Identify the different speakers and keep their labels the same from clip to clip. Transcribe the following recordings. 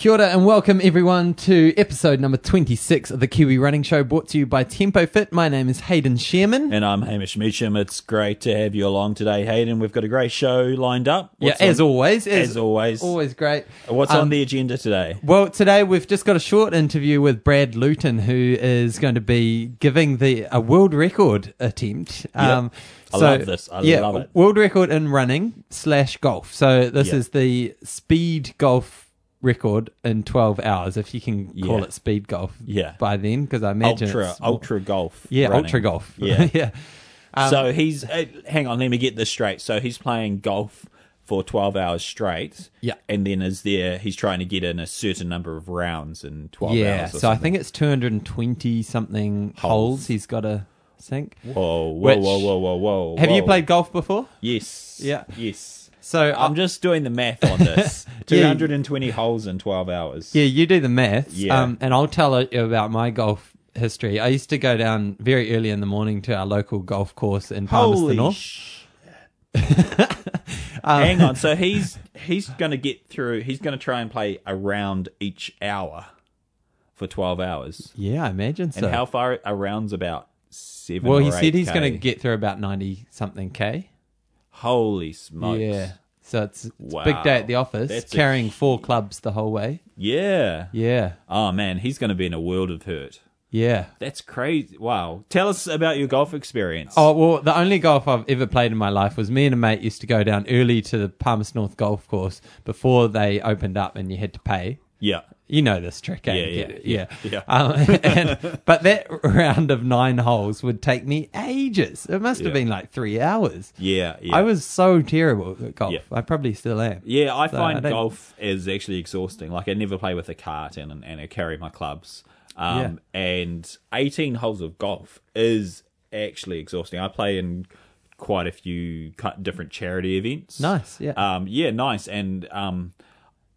Speaker 1: Kia ora and welcome everyone to episode number 26 of the Kiwi Running Show brought to you by Tempo Fit. My name is Hayden Shearman.
Speaker 2: And I'm Hamish Meacham. It's great to have you along today, Hayden. We've got a great show lined up.
Speaker 1: yeah, as
Speaker 2: on-
Speaker 1: always.
Speaker 2: As always.
Speaker 1: Always great.
Speaker 2: What's
Speaker 1: Um,
Speaker 2: on the agenda today?
Speaker 1: Well, today we've just got a short interview with Brad Luton, who is going to be giving the a world record attempt. Um,
Speaker 2: I love this. I
Speaker 1: yeah,
Speaker 2: love it.
Speaker 1: World record in running slash golf. So this
Speaker 2: Yeah.
Speaker 1: is the speed golf record in 12 hours, if you can call
Speaker 2: Yeah.
Speaker 1: it speed golf
Speaker 2: Yeah.
Speaker 1: by then, because I imagine
Speaker 2: Ultra,
Speaker 1: it's-
Speaker 2: ultra golf.
Speaker 1: Yeah,
Speaker 2: running.
Speaker 1: ultra golf.
Speaker 2: Yeah.
Speaker 1: yeah. Um,
Speaker 2: so he's, uh, hang on, let me get this straight. So he's playing golf for 12 hours straight.
Speaker 1: Yeah.
Speaker 2: And then is there, he's trying to get in a certain number of rounds in 12
Speaker 1: yeah,
Speaker 2: hours. or
Speaker 1: so I
Speaker 2: something.
Speaker 1: think it's 220 something holes,
Speaker 2: Holes.
Speaker 1: he's got to sink.
Speaker 2: Whoa, whoa,
Speaker 1: Which-
Speaker 2: whoa, whoa, whoa, whoa.
Speaker 1: Have you
Speaker 2: whoa.
Speaker 1: played golf before?
Speaker 2: Yes.
Speaker 1: Yeah.
Speaker 2: Yes.
Speaker 1: So
Speaker 2: I'm just doing the math on this.
Speaker 1: Yeah.
Speaker 2: 220 holes in 12 hours.
Speaker 1: Yeah, you do the math.
Speaker 2: Yeah.
Speaker 1: Um, and I'll tell you about my golf history. I used to go down very early in the morning to our local golf course in Palmerston
Speaker 2: Holy
Speaker 1: North.
Speaker 2: sh-
Speaker 1: Um,
Speaker 2: Hang on. So he's he's going to get through. He's going to try and play around each hour for 12 hours.
Speaker 1: yeah, I imagine so.
Speaker 2: And how far a round's about seven.
Speaker 1: well, he said he's going to get through about 90 something K.
Speaker 2: Holy smokes!
Speaker 1: Yeah. So it's, it's a big day at the office,
Speaker 2: That's a
Speaker 1: carrying four clubs the whole way.
Speaker 2: Yeah.
Speaker 1: Yeah.
Speaker 2: Oh man, he's going to be in a world of hurt.
Speaker 1: Yeah.
Speaker 2: That's crazy. Wow. Tell us about your golf experience.
Speaker 1: Oh well, the only golf I've ever played in my life was me and a mate used to go down early to the Palmerston North golf course before they opened up and you had to pay.
Speaker 2: yeah.
Speaker 1: You know this trick, eh?
Speaker 2: Yeah, yeah, yeah,
Speaker 1: yeah.
Speaker 2: yeah.
Speaker 1: Um, and, but that round of nine holes would take me ages. It must have been like three hours.
Speaker 2: Yeah. Yeah.
Speaker 1: I was so terrible at golf. I probably still am.
Speaker 2: Yeah, I
Speaker 1: So
Speaker 2: find
Speaker 1: I
Speaker 2: golf is actually exhausting. Like I never play with a cart and and I carry my clubs. Um, and 18 holes of golf is actually exhausting. I play in quite a few different charity events.
Speaker 1: Nice, yeah.
Speaker 2: Um, yeah, nice. And um,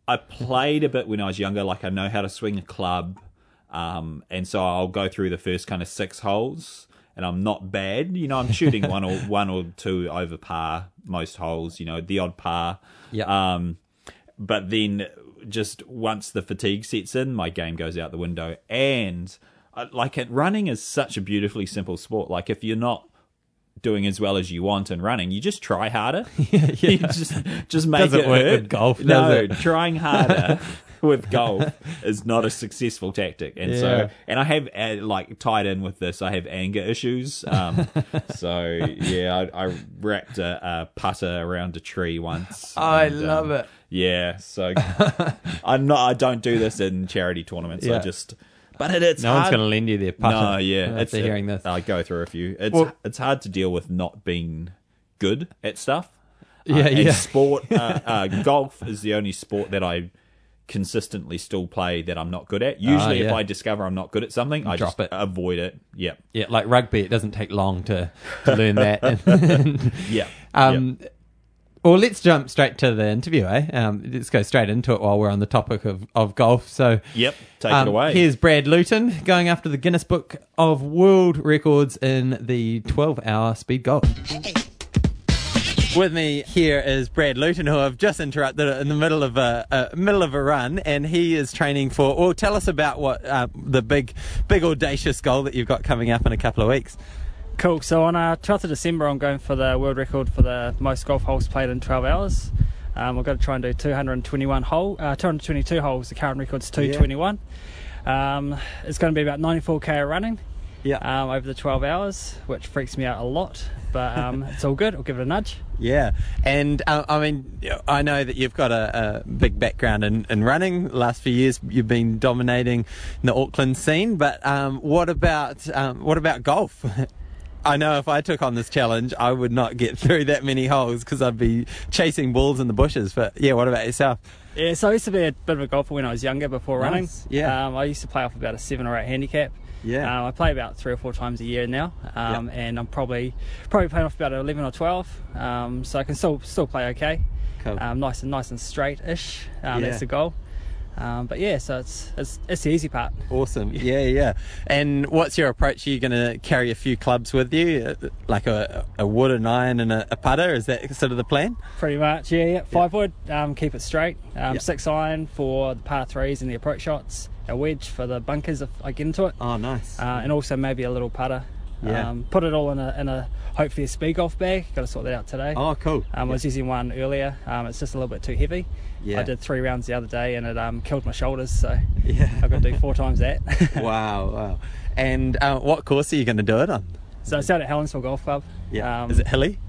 Speaker 2: I played a bit when I was younger. Like I know how to swing a club, um, and so I'll go through the first kind of six holes, and I'm not bad. You know, I'm shooting one or one or two over par most holes. You know, the odd par.
Speaker 1: Yeah.
Speaker 2: Um, but then just once the fatigue sets in, my game goes out the window. And uh, like it, running is such a beautifully simple sport. Like if you're not doing as well as you want and running, you just try harder. yeah you just just make
Speaker 1: Doesn't
Speaker 2: it
Speaker 1: work
Speaker 2: hurt.
Speaker 1: with golf,
Speaker 2: No, trying harder with golf is not a successful tactic. And
Speaker 1: Yeah.
Speaker 2: so, and I have uh, like tied in with this, I have anger issues. Um, so yeah, I, I wrapped a, a putter around a tree once.
Speaker 1: I
Speaker 2: and,
Speaker 1: love
Speaker 2: um,
Speaker 1: it.
Speaker 2: Yeah, so I'm not. I don't do this in charity tournaments.
Speaker 1: Yeah.
Speaker 2: I just, but it, it's
Speaker 1: No one's going to lend you their putter.
Speaker 2: No, yeah,
Speaker 1: After
Speaker 2: it's
Speaker 1: hearing this.
Speaker 2: I go through a few. It's
Speaker 1: Well-
Speaker 2: it's hard to deal with not being good at stuff.
Speaker 1: Yeah,
Speaker 2: Uh, and
Speaker 1: yeah.
Speaker 2: Sport, uh, uh, golf is the only sport that I consistently still play that I'm not good at. Usually, if
Speaker 1: Ah, yeah.
Speaker 2: I discover I'm not good at something, I
Speaker 1: Drop
Speaker 2: just
Speaker 1: it.
Speaker 2: avoid it. Yep.
Speaker 1: Yeah, like rugby, it doesn't take long to, to learn that.
Speaker 2: Yeah.
Speaker 1: Um, Well, let's jump straight to the interview, eh? Um, let's go straight into it while we're on the topic of, of golf. So,
Speaker 2: Yep. Take
Speaker 1: um,
Speaker 2: it away.
Speaker 1: Here's Brad Luton going after the Guinness Book of World Records in the 12 hour speed golf. With me here is Brad Luton, who I've just interrupted in the middle of a, a middle of a run, and he is training for. Well, tell us about what uh, the big, big audacious goal that you've got coming up in a couple of weeks.
Speaker 3: Cool. So on uh, 12th of December, I'm going for the world record for the most golf holes played in 12 hours. Um, I've got to try and do 221 hole, uh, 222 holes. The current record's 221. Um, it's going to be about 94k running
Speaker 1: Yeah.
Speaker 3: um, over the 12 hours, which freaks me out a lot, but um, it's all good. I'll give it a nudge.
Speaker 1: Yeah, and uh, I mean, I know that you've got a, a big background in, in running. The last few years, you've been dominating the Auckland scene. But um, what about um, what about golf? I know if I took on this challenge, I would not get through that many holes because I'd be chasing balls in the bushes. But yeah, what about yourself?
Speaker 3: Yeah, so I used to be a bit of a golfer when I was younger before
Speaker 1: Nice,
Speaker 3: running.
Speaker 1: yeah.
Speaker 3: Um, I used to play off about a seven or eight handicap.
Speaker 1: Yeah.
Speaker 3: Um, I play about three or four times a year now, um, and I'm probably probably playing off about eleven or twelve. Um, so I can still still play okay.
Speaker 1: Cool.
Speaker 3: Um, nice and nice and straight ish. Um,
Speaker 1: Yeah.
Speaker 3: That's the goal. Um, but yeah, so it's, it's it's the easy part.
Speaker 1: Awesome. Yeah, yeah. And what's your approach? Are you going to carry a few clubs with you, like a, a wood, an iron, and a, a putter? Is that sort of the plan?
Speaker 3: Pretty much, yeah. yeah. Five wood, um, keep it straight. Um,
Speaker 1: Yeah.
Speaker 3: Six iron for the par threes and the approach shots. A wedge for the bunkers if I get into it.
Speaker 1: Oh, nice.
Speaker 3: uh, and also maybe a little putter.
Speaker 1: Yeah.
Speaker 3: Um, put it all in a in a hopefully a speed golf bag. Got to sort that out today.
Speaker 1: oh, cool.
Speaker 3: Um, I was using one earlier. Um, it's just a little bit too heavy.
Speaker 1: Yeah.
Speaker 3: I did three rounds the other day and it um, killed my shoulders. So
Speaker 1: Yeah.
Speaker 3: I've got to do four times that.
Speaker 1: wow, wow. And uh, what course are you going to do it on?
Speaker 3: so it's out at Helensville Golf Club.
Speaker 1: Yeah.
Speaker 3: Um,
Speaker 1: Is it hilly?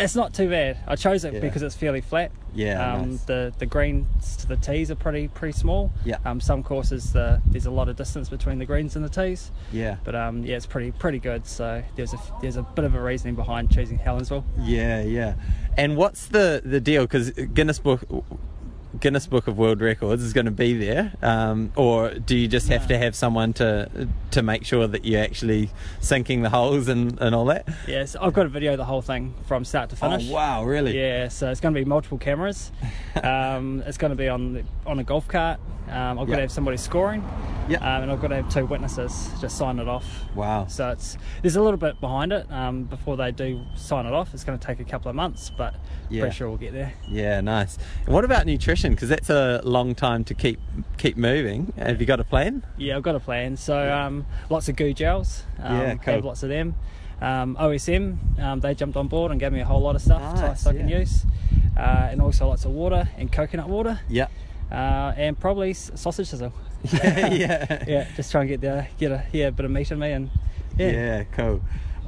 Speaker 3: It's not too bad. I chose it
Speaker 1: Yeah.
Speaker 3: because it's fairly flat.
Speaker 1: Yeah,
Speaker 3: Um,
Speaker 1: nice.
Speaker 3: The the greens to the tees are pretty pretty small.
Speaker 1: Yeah.
Speaker 3: Um, some courses the, there's a lot of distance between the greens and the tees.
Speaker 1: Yeah.
Speaker 3: But um, yeah, it's pretty pretty good. So there's a there's a bit of a reasoning behind choosing Helensville.
Speaker 1: Yeah, yeah. And what's the the deal? Because Guinness Book. Guinness Book of World Records is going to be there, um, or do you just have to have someone to to make sure that you're actually sinking the holes and, and all that?
Speaker 3: Yes, I've got to video the whole thing from start to finish.
Speaker 1: Oh wow, really?
Speaker 3: Yeah, so it's going to be multiple cameras. Um, it's going to be on the, on a golf cart. Um, I've got
Speaker 1: Yeah.
Speaker 3: to have somebody scoring,
Speaker 1: Yeah.
Speaker 3: um, and I've got to have two witnesses just sign it off.
Speaker 1: Wow.
Speaker 3: So it's there's a little bit behind it um, before they do sign it off. It's going to take a couple of months, but
Speaker 1: Yeah.
Speaker 3: pretty sure we'll get there.
Speaker 1: Yeah, nice. What about nutrition? Because that's a long time to keep keep moving. Have you got a plan?
Speaker 3: Yeah, I've got a plan. So um, lots of goo gels. Um,
Speaker 1: Yeah, cool.
Speaker 3: Have lots of them. Um, OSM, um, they jumped on board and gave me a whole lot of stuff to-
Speaker 1: Nice,
Speaker 3: so I can
Speaker 1: yeah.
Speaker 3: use, uh, and also lots of water and coconut water,
Speaker 1: Yeah.
Speaker 3: uh, and probably s- sausage sizzle.
Speaker 1: yeah, yeah.
Speaker 3: yeah, just try and get the get a yeah bit of meat in me and yeah.
Speaker 1: Yeah, cool.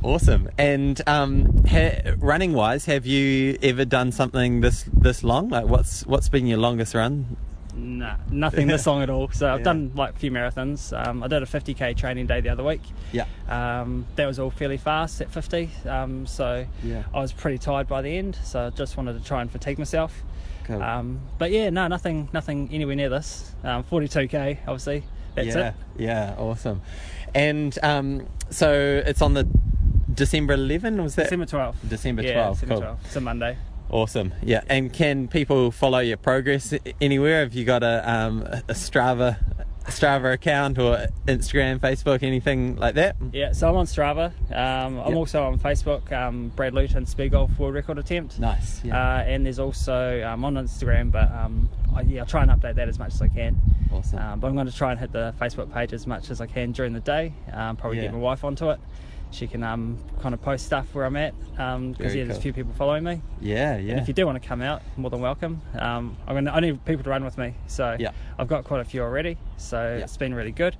Speaker 1: Awesome. And um, ha- running wise, have you ever done something this this long? Like, what's what's been your longest run?
Speaker 3: Nah, nothing this long at all. So I've
Speaker 1: Yeah.
Speaker 3: done like a few marathons. Um, I did a 50k training day the other week.
Speaker 1: Yeah.
Speaker 3: Um, that was all fairly fast at 50. Um, so
Speaker 1: Yeah.
Speaker 3: I was pretty tired by the end. So I just wanted to try and fatigue myself.
Speaker 1: Cool.
Speaker 3: Um, but yeah, no, nothing, nothing anywhere near this. Um, 42k, obviously. That's
Speaker 1: yeah,
Speaker 3: it.
Speaker 1: yeah, awesome. And um, so it's on the December 11. Was that
Speaker 3: December 12th.
Speaker 1: December
Speaker 3: yeah,
Speaker 1: 12th,
Speaker 3: December
Speaker 1: cool.
Speaker 3: 12th. It's a Monday.
Speaker 1: Awesome. Yeah. And can people follow your progress anywhere? Have you got a um, a Strava Strava account or Instagram, Facebook, anything like that?
Speaker 3: Yeah, so I'm on Strava. Um, I'm
Speaker 1: Yeah.
Speaker 3: also on Facebook, um, Brad Luton Speed Golf World Record Attempt.
Speaker 1: Nice. Yeah.
Speaker 3: Uh, and there's also um, on Instagram, but um, I, yeah, I'll try and update that as much as I can.
Speaker 1: awesome.
Speaker 3: Um, but I'm going to try and hit the Facebook page as much as I can during the day. Um, probably
Speaker 1: Yeah.
Speaker 3: get my wife onto it. She can um, kind of post stuff where I'm at because
Speaker 1: Very
Speaker 3: yeah, there's a few people following me.
Speaker 1: yeah. Yeah.
Speaker 3: And if you do want to come out, more than welcome. Um, I'm gonna, I need people to run with me, so
Speaker 1: Yeah.
Speaker 3: I've got quite a few already. So
Speaker 1: Yeah.
Speaker 3: it's been really good.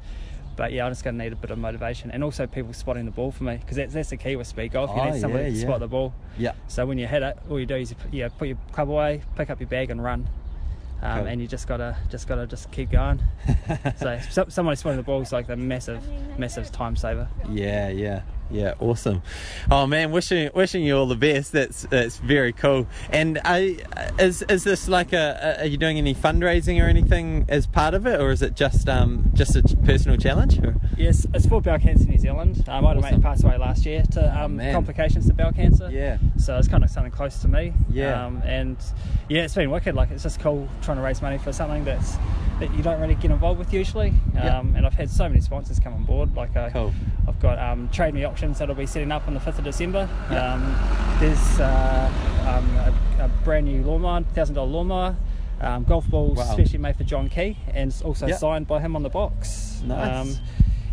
Speaker 3: But yeah, I'm just going to need a bit of motivation and also people spotting the ball for me because that's, that's the key with speed golf. You
Speaker 1: Oh,
Speaker 3: need somebody
Speaker 1: yeah,
Speaker 3: to spot the ball.
Speaker 1: yeah.
Speaker 3: So when you hit it, all you do is you put, yeah, put your club away, pick up your bag, and run. Um,
Speaker 1: Cool.
Speaker 3: And you just gotta just gotta just keep going. so, so somebody spotting the ball is like the massive, massive time saver.
Speaker 1: Yeah, yeah, yeah, awesome. Oh man, wishing wishing you all the best. That's that's very cool. And I, is is this like a, a? Are you doing any fundraising or anything as part of it, or is it just um just a personal challenge? Or?
Speaker 3: Yes, it's for bowel cancer New Zealand. Um, I had a
Speaker 1: Awesome.
Speaker 3: mate passed away last year to
Speaker 1: Oh,
Speaker 3: um,
Speaker 1: man.
Speaker 3: complications to bowel cancer.
Speaker 1: Yeah.
Speaker 3: So it's kind of something close to me.
Speaker 1: Yeah.
Speaker 3: Um, and yeah, it's been wicked. Like it's just cool trying to raise money for something that's that you don't really get involved with usually.
Speaker 1: Yeah.
Speaker 3: Um, and I've had so many sponsors come on board. Like I,
Speaker 1: Cool.
Speaker 3: I've got um, Trade Me auctions that'll be setting up on the 5th of December.
Speaker 1: Yeah.
Speaker 3: Um, there's uh, um, a, a brand new lawnmower, thousand dollar lawnmower. Um, golf balls
Speaker 1: Wow.
Speaker 3: specially made for John Key and it's also
Speaker 1: Yeah.
Speaker 3: signed by him on the box.
Speaker 1: Nice.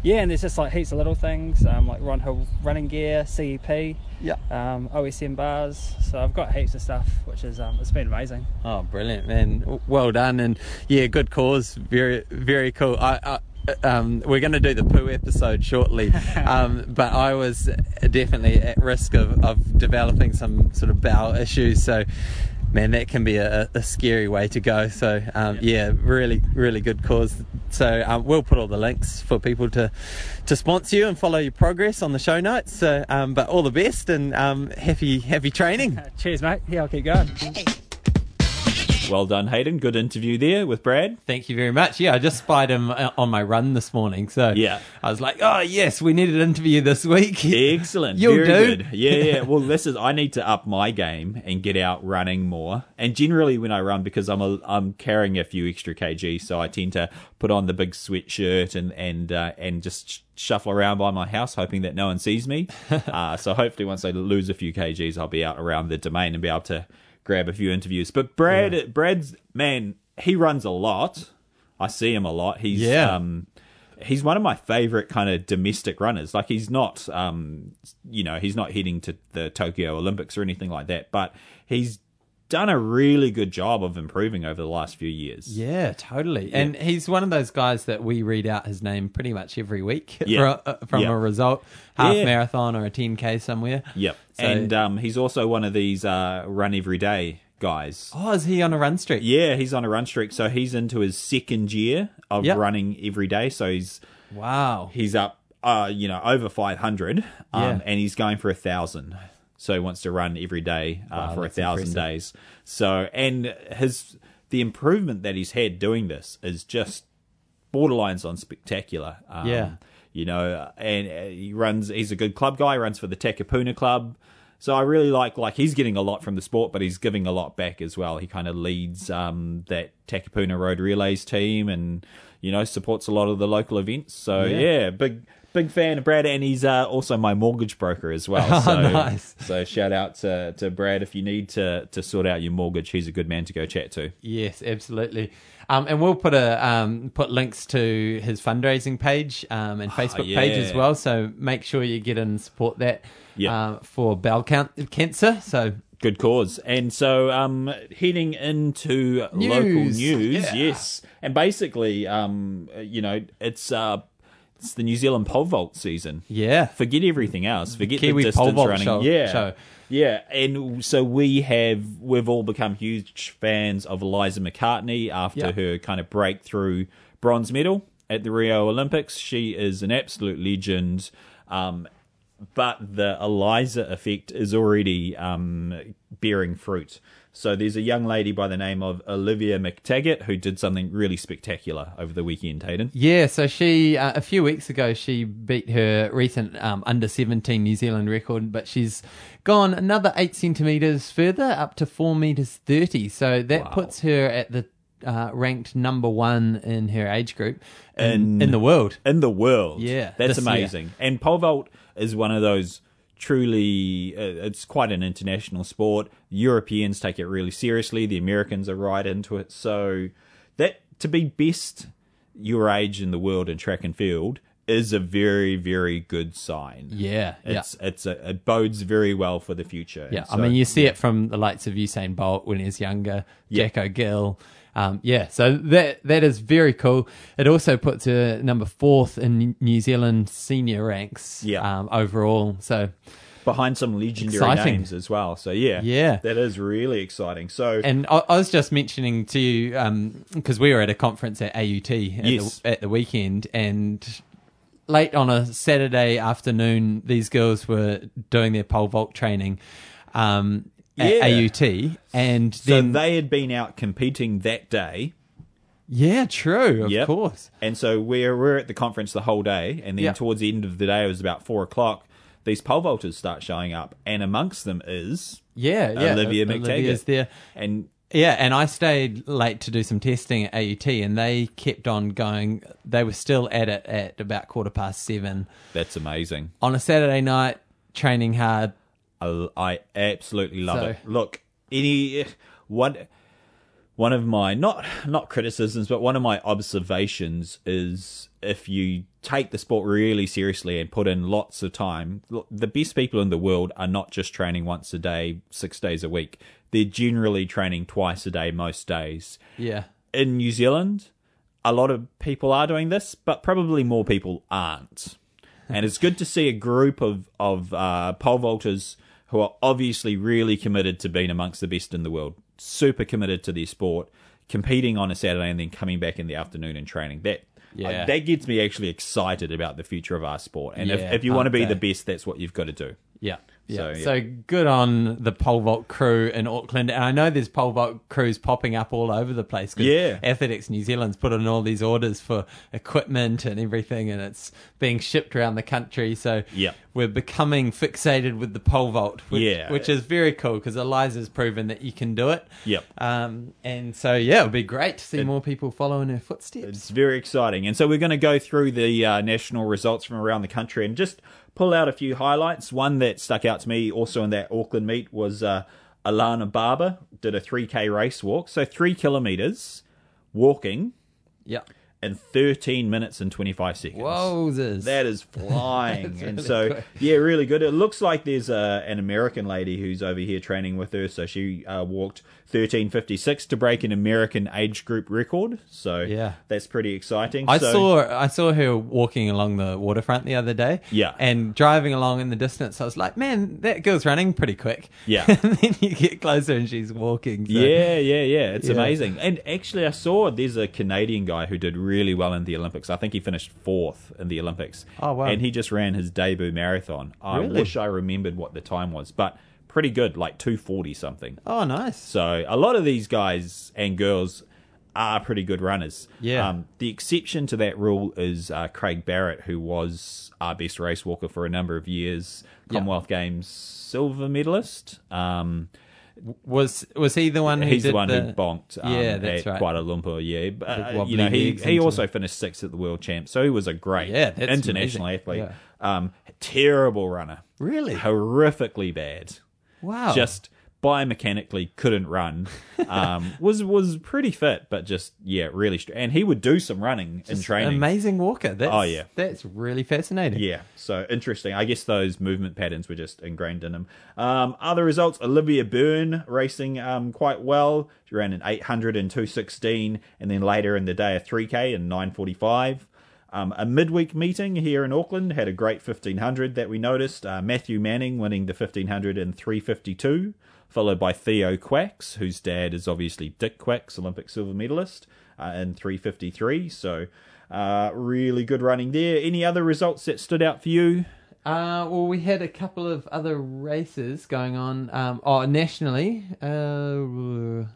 Speaker 3: Yeah, and there's just like heaps of little things, um, like Ron Hill running gear, CEP,
Speaker 1: Yeah.
Speaker 3: um, OSM bars. So I've got heaps of stuff, which is um, it's been amazing.
Speaker 1: Oh, brilliant, man! Well done, and yeah, good cause. Very, very cool. I, I um, we're going to do the poo episode shortly, um, but I was definitely at risk of, of developing some sort of bowel issues. So, man, that can be a, a scary way to go. So, um, yeah, really, really good cause. So, um, we'll put all the links for people to to sponsor you and follow your progress on the show notes. So, um, but all the best and um, happy happy training.
Speaker 3: Cheers, mate. Yeah, I'll keep going.
Speaker 2: Well done, Hayden. Good interview there with Brad.
Speaker 1: Thank you very much. Yeah, I just spied him uh, on my run this morning. So
Speaker 2: Yeah.
Speaker 1: I was like, oh, yes, we need an interview this week.
Speaker 2: Excellent.
Speaker 1: You'll
Speaker 2: Very
Speaker 1: do.
Speaker 2: good. Yeah, yeah. Well, this is I need to up my game and get out running more. And generally, when I run, because I'm a, I'm carrying a few extra kg, so I tend to put on the big sweatshirt and and uh, and just shuffle around by my house, hoping that no one sees me. uh, so hopefully, once I lose a few kgs, I'll be out around the domain and be able to grab a few interviews. But Brad, Brad's man, he runs a lot. I see him a lot. He's
Speaker 1: Yeah.
Speaker 2: um, he's one of my favorite kind of domestic runners. Like he's not, um, you know, he's not heading to the Tokyo Olympics or anything like that, but he's done a really good job of improving over the last few years.
Speaker 1: Yeah, totally. And he's one of those guys that we read out his name pretty much every week
Speaker 2: Yeah.
Speaker 1: uh, from
Speaker 2: Yeah.
Speaker 1: a result, half
Speaker 2: Yeah.
Speaker 1: marathon or a 10K somewhere.
Speaker 2: Yep.
Speaker 1: So-
Speaker 2: and um, he's also one of these uh, run every day guys.
Speaker 1: Oh, is he on a run streak?
Speaker 2: Yeah, he's on a run streak, so he's into his second year of
Speaker 1: Yep.
Speaker 2: running every day. So he's
Speaker 1: Wow.
Speaker 2: he's up, uh, you know, over five hundred, um,
Speaker 1: Yeah.
Speaker 2: and he's going for a thousand. So he wants to run every day uh,
Speaker 1: Wow,
Speaker 2: for a thousand
Speaker 1: impressive.
Speaker 2: days. So and his the improvement that he's had doing this is just borderlines on spectacular. Um,
Speaker 1: Yeah.
Speaker 2: you know, and uh, he runs. He's a good club guy. Runs for the Takapuna Club. So I really like like he's getting a lot from the sport, but he's giving a lot back as well. He kind of leads um, that Takapuna Road Relays team, and you know supports a lot of the local events. So
Speaker 1: Yeah.
Speaker 2: yeah, big big fan of Brad, and he's uh, also my mortgage broker as well.
Speaker 1: Oh,
Speaker 2: So,
Speaker 1: nice.
Speaker 2: So shout out to to Brad if you need to to sort out your mortgage. He's a good man to go chat to.
Speaker 1: Yes, absolutely. Um, and we'll put a um, put links to his fundraising page um, and Facebook page as well. So make sure you get in and support that
Speaker 2: Yeah.
Speaker 1: uh, for bowel can- cancer. So
Speaker 2: Good cause. And so, um, heading into local
Speaker 1: News.
Speaker 2: news,
Speaker 1: Yeah.
Speaker 2: yes, and basically, um, you know, it's uh, it's the New Zealand pole vault season.
Speaker 1: yeah,
Speaker 2: Forget everything else. Forget
Speaker 1: Kiwi
Speaker 2: the
Speaker 1: pole
Speaker 2: distance
Speaker 1: vault
Speaker 2: running.
Speaker 1: show-
Speaker 2: yeah,
Speaker 1: show.
Speaker 2: yeah. And so we have we've all become huge fans of Eliza McCartney after
Speaker 1: Yeah.
Speaker 2: her kind of breakthrough bronze medal at the Rio Olympics. She is an absolute legend. Um, but the Eliza effect is already um, bearing fruit. So there's a young lady by the name of Olivia McTaggart who did something really spectacular over the weekend, Hayden.
Speaker 1: Yeah, so she uh, a few weeks ago she beat her recent um, under seventeen New Zealand record, but she's gone another eight centimeters further, up to four meters thirty. So that
Speaker 2: Wow.
Speaker 1: puts her at the uh, ranked number one in her age group in,
Speaker 2: In-
Speaker 1: in the world.
Speaker 2: In the world.
Speaker 1: Yeah,
Speaker 2: That's
Speaker 1: this year.
Speaker 2: amazing. And pole vault is one of those truly, uh, it's quite an international sport. Europeans take it really seriously. The Americans are right into it. So that to be best your age in the world in track and field is a very, very good sign.
Speaker 1: Yeah, yeah.
Speaker 2: It's it's a, it bodes very well for the future.
Speaker 1: Yeah,
Speaker 2: And
Speaker 1: I mean, you see it from the likes of Usain Bolt when he's younger,
Speaker 2: Yeah.
Speaker 1: Jacko Gill. Um, yeah, so that that is very cool. It also puts her number fourth in New Zealand senior ranks
Speaker 2: Yeah.
Speaker 1: um, overall. So,
Speaker 2: behind some legendary
Speaker 1: Exciting.
Speaker 2: names as well. So yeah,
Speaker 1: Yeah.
Speaker 2: that is really exciting. So
Speaker 1: and I, I was just mentioning to you because we were at a conference at AUT at,
Speaker 2: Yes.
Speaker 1: the, at the weekend, and late on a Saturday afternoon, these girls were doing their pole vault training um, at
Speaker 2: Yeah.
Speaker 1: AUT, and
Speaker 2: so
Speaker 1: then
Speaker 2: they had been out competing that day.
Speaker 1: Yeah, true. Of
Speaker 2: Yep.
Speaker 1: course.
Speaker 2: And so we're we're at the conference the whole day, and then
Speaker 1: Yeah.
Speaker 2: towards the end of the day, it was about four o'clock. These pole vaulters start showing up, and amongst them is
Speaker 1: Yeah, yeah.
Speaker 2: Olivia
Speaker 1: O-
Speaker 2: McTaggart.
Speaker 1: Olivia's there.
Speaker 2: and
Speaker 1: Yeah, and I stayed late to do some testing at AUT, and they kept on going. They were still at it at about quarter past seven
Speaker 2: that's amazing.
Speaker 1: on a Saturday night, training hard.
Speaker 2: I, I absolutely love
Speaker 1: So-
Speaker 2: it. Look, any one one of my not not criticisms, but one of my observations is if you take the sport really seriously and put in lots of time, look, the best people in the world are not just training once a day, six days a week. They're generally training twice a day most days.
Speaker 1: Yeah,
Speaker 2: In New Zealand, a lot of people are doing this, but probably more people aren't. And it's good to see a group of of uh, pole vaulters who are obviously really committed to being amongst the best in the world, super committed to their sport, competing on a Saturday and then coming back in the afternoon and training. That
Speaker 1: Yeah.
Speaker 2: uh, that gets me actually excited about the future of our sport. And
Speaker 1: Yeah,
Speaker 2: if, if you want to be the best, that's what you've got to do.
Speaker 1: yeah. Yeah.
Speaker 2: So,
Speaker 1: So, good on the pole vault crew in Auckland, and I know there's pole vault crews popping up all over the place.
Speaker 2: Yeah.
Speaker 1: Athletics New Zealand's put in all these orders for equipment and everything, and it's being shipped around the country. So
Speaker 2: Yeah.
Speaker 1: we're becoming fixated with the pole vault, which,
Speaker 2: Yeah.
Speaker 1: which is very cool because Eliza's proven that you can do it.
Speaker 2: Yep.
Speaker 1: Um, and so yeah, it'll be great to see more people following her footsteps.
Speaker 2: It's very exciting. And so we're going to go through the uh, national results from around the country and just pull out a few highlights. One that stuck out to me also in that Auckland meet was uh, Alana Barber did a 3K race walk. So three kilometres walking
Speaker 1: Yeah.
Speaker 2: in 13 minutes and 25 seconds.
Speaker 1: Wowzers.
Speaker 2: That is flying.
Speaker 1: That's
Speaker 2: and so,
Speaker 1: quick.
Speaker 2: yeah, really good. It looks like there's a, an American lady who's over here training with her. So she uh, walked 1356 to break an American age group record. So
Speaker 1: Yeah.
Speaker 2: that's pretty exciting.
Speaker 1: I
Speaker 2: So-
Speaker 1: saw I saw her walking along the waterfront the other day.
Speaker 2: Yeah.
Speaker 1: And driving along in the distance, I was like, man, that girl's running pretty quick.
Speaker 2: Yeah.
Speaker 1: and then you get closer and she's walking. so-
Speaker 2: Yeah, yeah, yeah. It's
Speaker 1: Yeah.
Speaker 2: amazing. And actually, I saw there's a Canadian guy who did really well in the Olympics. I think he finished fourth in the Olympics.
Speaker 1: Oh, wow.
Speaker 2: And he just ran his debut marathon. I
Speaker 1: Really?
Speaker 2: wish I remembered what the time was, but pretty good, like 240 something.
Speaker 1: Oh, nice.
Speaker 2: So a lot of these guys and girls are pretty good runners.
Speaker 1: Yeah.
Speaker 2: Um, the exception to that rule is uh, Craig Barrett, who was our best race walker for a number of years. Commonwealth Games silver medalist. Um,
Speaker 1: Was was he the one who
Speaker 2: he's
Speaker 1: did
Speaker 2: the one who bonked um,
Speaker 1: Yeah, that's
Speaker 2: at
Speaker 1: right.
Speaker 2: Kuala Lumpur. Yeah, but, uh, you know he he also finished sixth at the world champ, so he was a great
Speaker 1: Yeah,
Speaker 2: international
Speaker 1: amazing.
Speaker 2: athlete.
Speaker 1: Yeah.
Speaker 2: Um, terrible runner,
Speaker 1: Really?
Speaker 2: horrifically bad.
Speaker 1: Wow.
Speaker 2: Just biomechanically couldn't run. Um, was was pretty fit, but just yeah, really. Str- and he would do some running in training.
Speaker 1: Amazing walker. That's,
Speaker 2: Oh, yeah.
Speaker 1: That's really fascinating.
Speaker 2: Yeah, so interesting. I guess those movement patterns were just ingrained in him. Um, other results: Olivia Byrne racing um, quite well. She ran an 800 and 216, and then later in the day a 3K and 945. Um, a midweek meeting here in Auckland had a great 1500 that we noticed. Uh, Matthew Manning winning the 1500 in 352, followed by Theo Quax, whose dad is obviously Dick Quax, Olympic silver medalist, uh, in 353. So uh, really good running there. Any other results that stood out for you?
Speaker 1: Uh, well, we had a couple of other races going on. Um, oh, nationally, uh,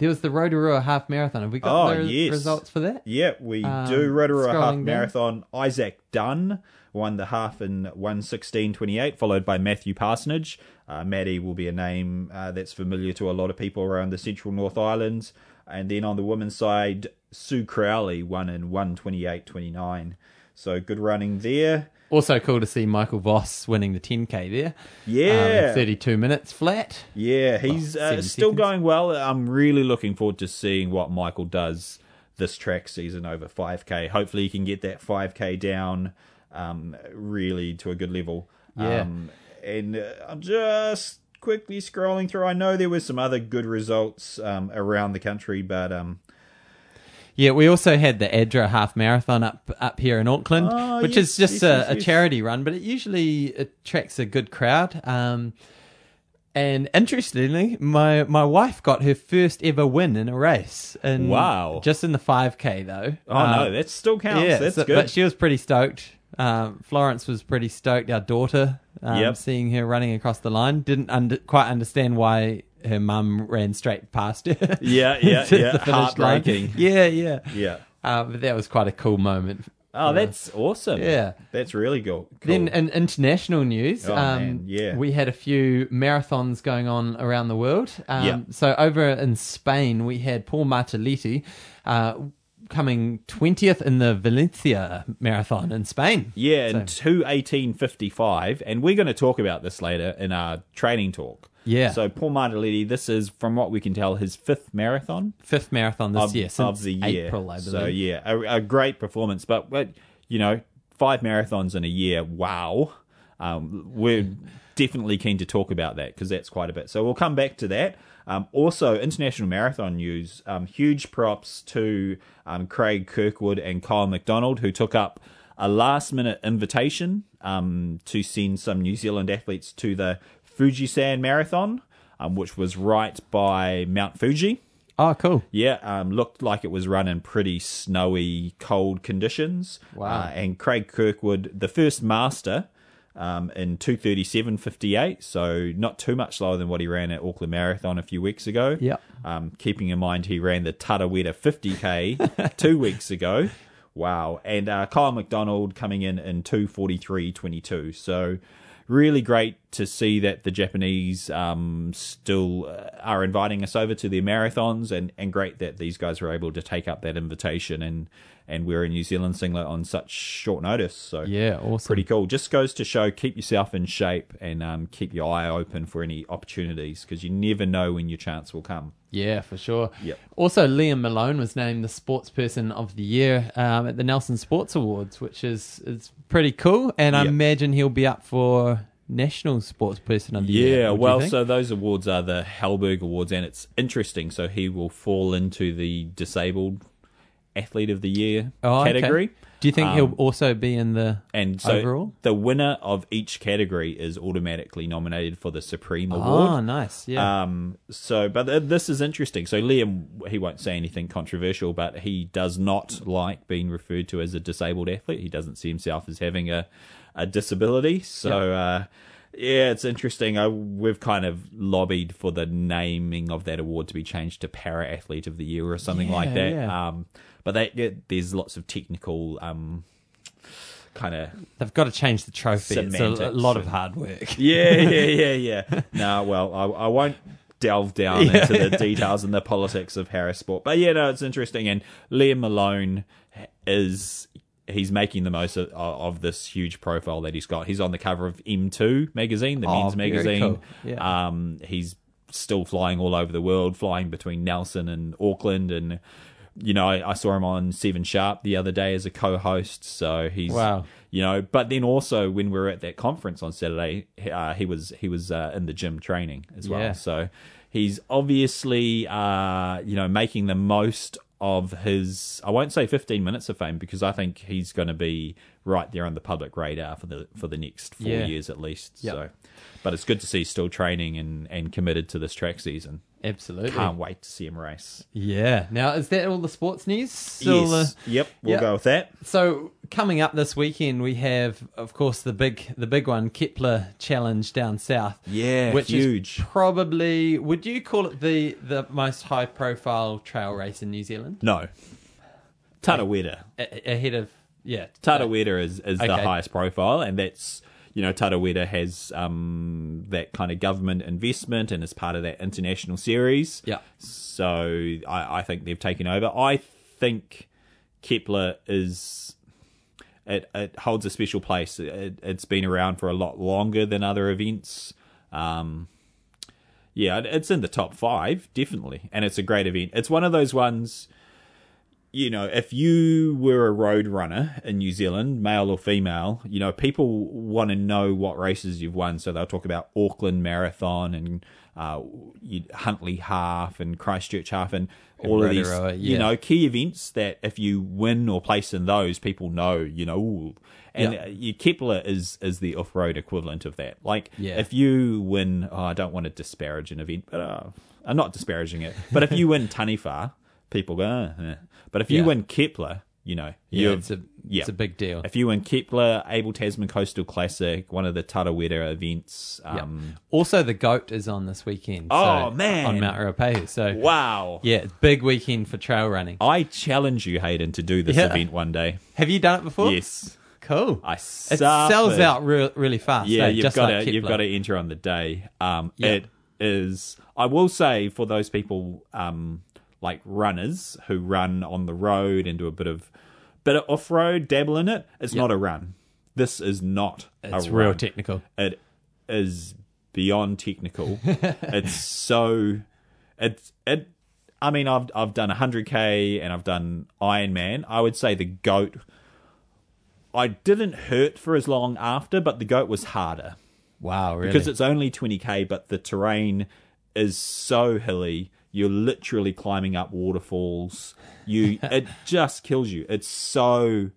Speaker 1: there was the Rotorua half marathon. Have we got
Speaker 2: Oh,
Speaker 1: the
Speaker 2: yes.
Speaker 1: results for that?
Speaker 2: Yeah, we
Speaker 1: Um,
Speaker 2: do Rotorua half
Speaker 1: down.
Speaker 2: marathon. Isaac Dunn won the half in 116.28, followed by Matthew Parsonage. Uh, Maddie will be a name uh, that's familiar to a lot of people around the central North Islands. And then on the women's side, Sue Crowley won in 128.29. So good running there.
Speaker 1: Also cool to see Michael Voss winning the 10k there.
Speaker 2: Yeah.
Speaker 1: um, 32 minutes flat.
Speaker 2: Yeah, he's
Speaker 1: Well,
Speaker 2: uh, still
Speaker 1: seconds.
Speaker 2: going well. I'm really looking forward to seeing what Michael does this track season over 5k. Hopefully, he can get that 5k down um, really to a good level.
Speaker 1: Yeah.
Speaker 2: Um, and uh, I'm just quickly scrolling through. I know there were some other good results um, around the country, but um,
Speaker 1: Yeah, we also had the Adra half marathon up up here in Auckland,
Speaker 2: Oh,
Speaker 1: which
Speaker 2: yes,
Speaker 1: is just
Speaker 2: yes,
Speaker 1: a,
Speaker 2: yes,
Speaker 1: a charity run, but it usually attracts a good crowd. Um, and interestingly, my my wife got her first ever win in a race. In,
Speaker 2: Wow.
Speaker 1: Just in the five k though.
Speaker 2: oh
Speaker 1: Um,
Speaker 2: no, that still counts.
Speaker 1: yeah,
Speaker 2: That's
Speaker 1: so-
Speaker 2: good.
Speaker 1: But she was pretty stoked. Um, Florence was pretty stoked. Our daughter, um,
Speaker 2: Yep.
Speaker 1: seeing her running across the line, didn't under, quite understand why her mum ran straight past her.
Speaker 2: Yeah, yeah, yeah. Heartbreaking.
Speaker 1: Yeah, yeah,
Speaker 2: yeah.
Speaker 1: Uh, but that was quite a cool moment.
Speaker 2: Oh, that's awesome.
Speaker 1: Yeah.
Speaker 2: That's really cool. cool.
Speaker 1: Then in international news,
Speaker 2: Oh,
Speaker 1: um,
Speaker 2: yeah.
Speaker 1: we had a few marathons going on around the world. Um,
Speaker 2: Yeah.
Speaker 1: So over in Spain, we had Paul Martelletti uh, coming 20th in the Valencia Marathon in Spain.
Speaker 2: Yeah, in
Speaker 1: So-
Speaker 2: two eighteen fifty five, and we're going to talk about this later in our training talk.
Speaker 1: Yeah.
Speaker 2: So Paul Martelletti, this is from what we can tell his fifth marathon
Speaker 1: Fifth marathon this
Speaker 2: of,
Speaker 1: year, since
Speaker 2: of the year.
Speaker 1: April, I believe.
Speaker 2: So yeah, a, a great performance. But but you know, five marathons in a year, wow. Um, we're definitely keen to talk about that because that's quite a bit. So we'll come back to that. Um, also, international marathon news. Um, huge props to um, Craig Kirkwood and Kyle McDonald who took up a last minute invitation um, to send some New Zealand athletes to the Fujisan Marathon, um, which was right by Mount Fuji.
Speaker 1: Oh, cool.
Speaker 2: Yeah, um, looked like it was run in pretty snowy, cold conditions.
Speaker 1: Wow.
Speaker 2: Uh, and Craig Kirkwood, the first master um, in 237.58, so not too much slower than what he ran at Auckland Marathon a few weeks ago.
Speaker 1: Yep.
Speaker 2: Um, keeping in mind he ran the Tarawera 50k two weeks ago. Wow. And uh, Kyle McDonald coming in in 243.22. So really great to see that the Japanese um, still uh, are inviting us over to their marathons, and, and great that these guys were able to take up that invitation and and wear a New Zealand singlet on such short notice. So
Speaker 1: Yeah, awesome.
Speaker 2: pretty cool. Just goes to show keep yourself in shape and um, keep your eye open for any opportunities because you never know when your chance will come.
Speaker 1: Yeah, for sure.
Speaker 2: Yep.
Speaker 1: Also, Liam Malone was named the Sports Person of the Year um, at the Nelson Sports Awards, which is is pretty cool. And I imagine he'll be up for National Sports Person of the Year.
Speaker 2: Yeah, well, so those awards are the Halberg Awards, and it's interesting. So he will fall into the disabled athlete of the year
Speaker 1: Oh, okay.
Speaker 2: category.
Speaker 1: Do you think
Speaker 2: Um,
Speaker 1: he'll also be in the
Speaker 2: And so
Speaker 1: overall?
Speaker 2: the winner of each category is automatically nominated for the Supreme Award.
Speaker 1: Oh, nice. Yeah.
Speaker 2: Um, so, but th- this is interesting. So, Liam, he won't say anything controversial, but he does not like being referred to as a disabled athlete. He doesn't see himself as having a, a disability. So, uh, yeah, it's interesting. I, we've kind of lobbied for the naming of that award to be changed to Para Athlete of the Year or something
Speaker 1: Yeah,
Speaker 2: like that.
Speaker 1: yeah.
Speaker 2: Um, but yeah, there's lots of technical um, kind of
Speaker 1: They've got to change the trophy. It's a, a lot of hard work.
Speaker 2: yeah, yeah, yeah, yeah. no, well, I, I won't delve down
Speaker 1: Yeah.
Speaker 2: into the details and the politics of Para Sport, but yeah, no, it's interesting. And Liam Malone is he's making the most of, of this huge profile that he's got. He's on the cover of M2 magazine, the
Speaker 1: Oh,
Speaker 2: men's magazine.
Speaker 1: cool. Yeah.
Speaker 2: Um, he's still flying all over the world, flying between Nelson and Auckland and. You know, I, saw him on Seven Sharp the other day as a co-host. So he's
Speaker 1: Wow.
Speaker 2: you know but then also when we were at that conference on saturday uh, he was he was uh, in the gym training as well
Speaker 1: Yeah.
Speaker 2: so he's obviously uh, you know making the most of his i won't say 15 minutes of fame because i think he's going to be right there on the public radar for the for the next four
Speaker 1: Yeah.
Speaker 2: years at least
Speaker 1: Yep.
Speaker 2: so but it's good to see he's still training and and committed to this track season
Speaker 1: Absolutely.
Speaker 2: can't wait to see him race
Speaker 1: Yeah. Now, is that all the sports news? Still,
Speaker 2: yes
Speaker 1: uh,
Speaker 2: yep we'll
Speaker 1: yeah.
Speaker 2: go with that
Speaker 1: So coming up this weekend, we have, of course, the big the big one, Kepler Challenge down south.
Speaker 2: Yeah,
Speaker 1: which
Speaker 2: huge.
Speaker 1: is probably would you call it the the most high profile trail race in New Zealand?
Speaker 2: no Tarawera.
Speaker 1: A- ahead of yeah,
Speaker 2: Tarawera is, is the highest profile, and that's you know Tarawera has um, that kind of government investment and is part of that international series.
Speaker 1: Yeah.
Speaker 2: So I, I think they've taken over. I think Kepler is it it holds a special place. It, it's been around for a lot longer than other events. Um, yeah, it's in the top five definitely, and it's a great event. It's one of those ones you know, if you were a road runner in New Zealand, male or female, you know, people want to know what races you've won. So they'll talk about Auckland Marathon and uh, Huntly Half and Christchurch Half and all of these,
Speaker 1: Rotorua,
Speaker 2: you know, key events that if you win or place in those, people know, you know, ooh. and
Speaker 1: Yeah.
Speaker 2: uh, Kepler is is the off road equivalent of that. Like,
Speaker 1: Yeah.
Speaker 2: if you win, oh, I don't want to disparage an event, but uh, I'm not disparaging it. But if you win Taniwha, people go, "Ah, eh." but if you
Speaker 1: Yeah.
Speaker 2: win Kepler, you know,
Speaker 1: yeah, it's a
Speaker 2: yeah.
Speaker 1: it's a big deal.
Speaker 2: if you win Kepler, Abel Tasman Coastal Classic, one of the Tarawera events,
Speaker 1: Yeah.
Speaker 2: um,
Speaker 1: Also, the goat is on this weekend.
Speaker 2: Oh,
Speaker 1: so-
Speaker 2: man.
Speaker 1: on Mount Ruapehu. So
Speaker 2: wow.
Speaker 1: yeah, big weekend for trail running.
Speaker 2: I challenge you, Hayden, to do this
Speaker 1: Yeah.
Speaker 2: event one day.
Speaker 1: Have you done it before?
Speaker 2: Yes.
Speaker 1: Cool.
Speaker 2: I
Speaker 1: it sells
Speaker 2: suffered.
Speaker 1: out re- really fast.
Speaker 2: Yeah,
Speaker 1: eh?
Speaker 2: you've
Speaker 1: just
Speaker 2: got
Speaker 1: like
Speaker 2: to you've
Speaker 1: Kepler.
Speaker 2: got to enter on the day. Um,
Speaker 1: Yeah.
Speaker 2: It is. I will say for those people um, like runners who run on the road and do a bit of bit of off road, dabble in it. It's
Speaker 1: Yeah.
Speaker 2: not a run. This is not.
Speaker 1: It's
Speaker 2: a
Speaker 1: real
Speaker 2: run.
Speaker 1: technical.
Speaker 2: It is beyond technical. it's so. It's it. I mean, I've I've done 100k and I've done Ironman. I would say the goat. I didn't hurt for as long after, but the goat was harder
Speaker 1: Wow, really?
Speaker 2: because it's only 20k, but the terrain is so hilly. You're literally climbing up waterfalls. You it just kills you. It's so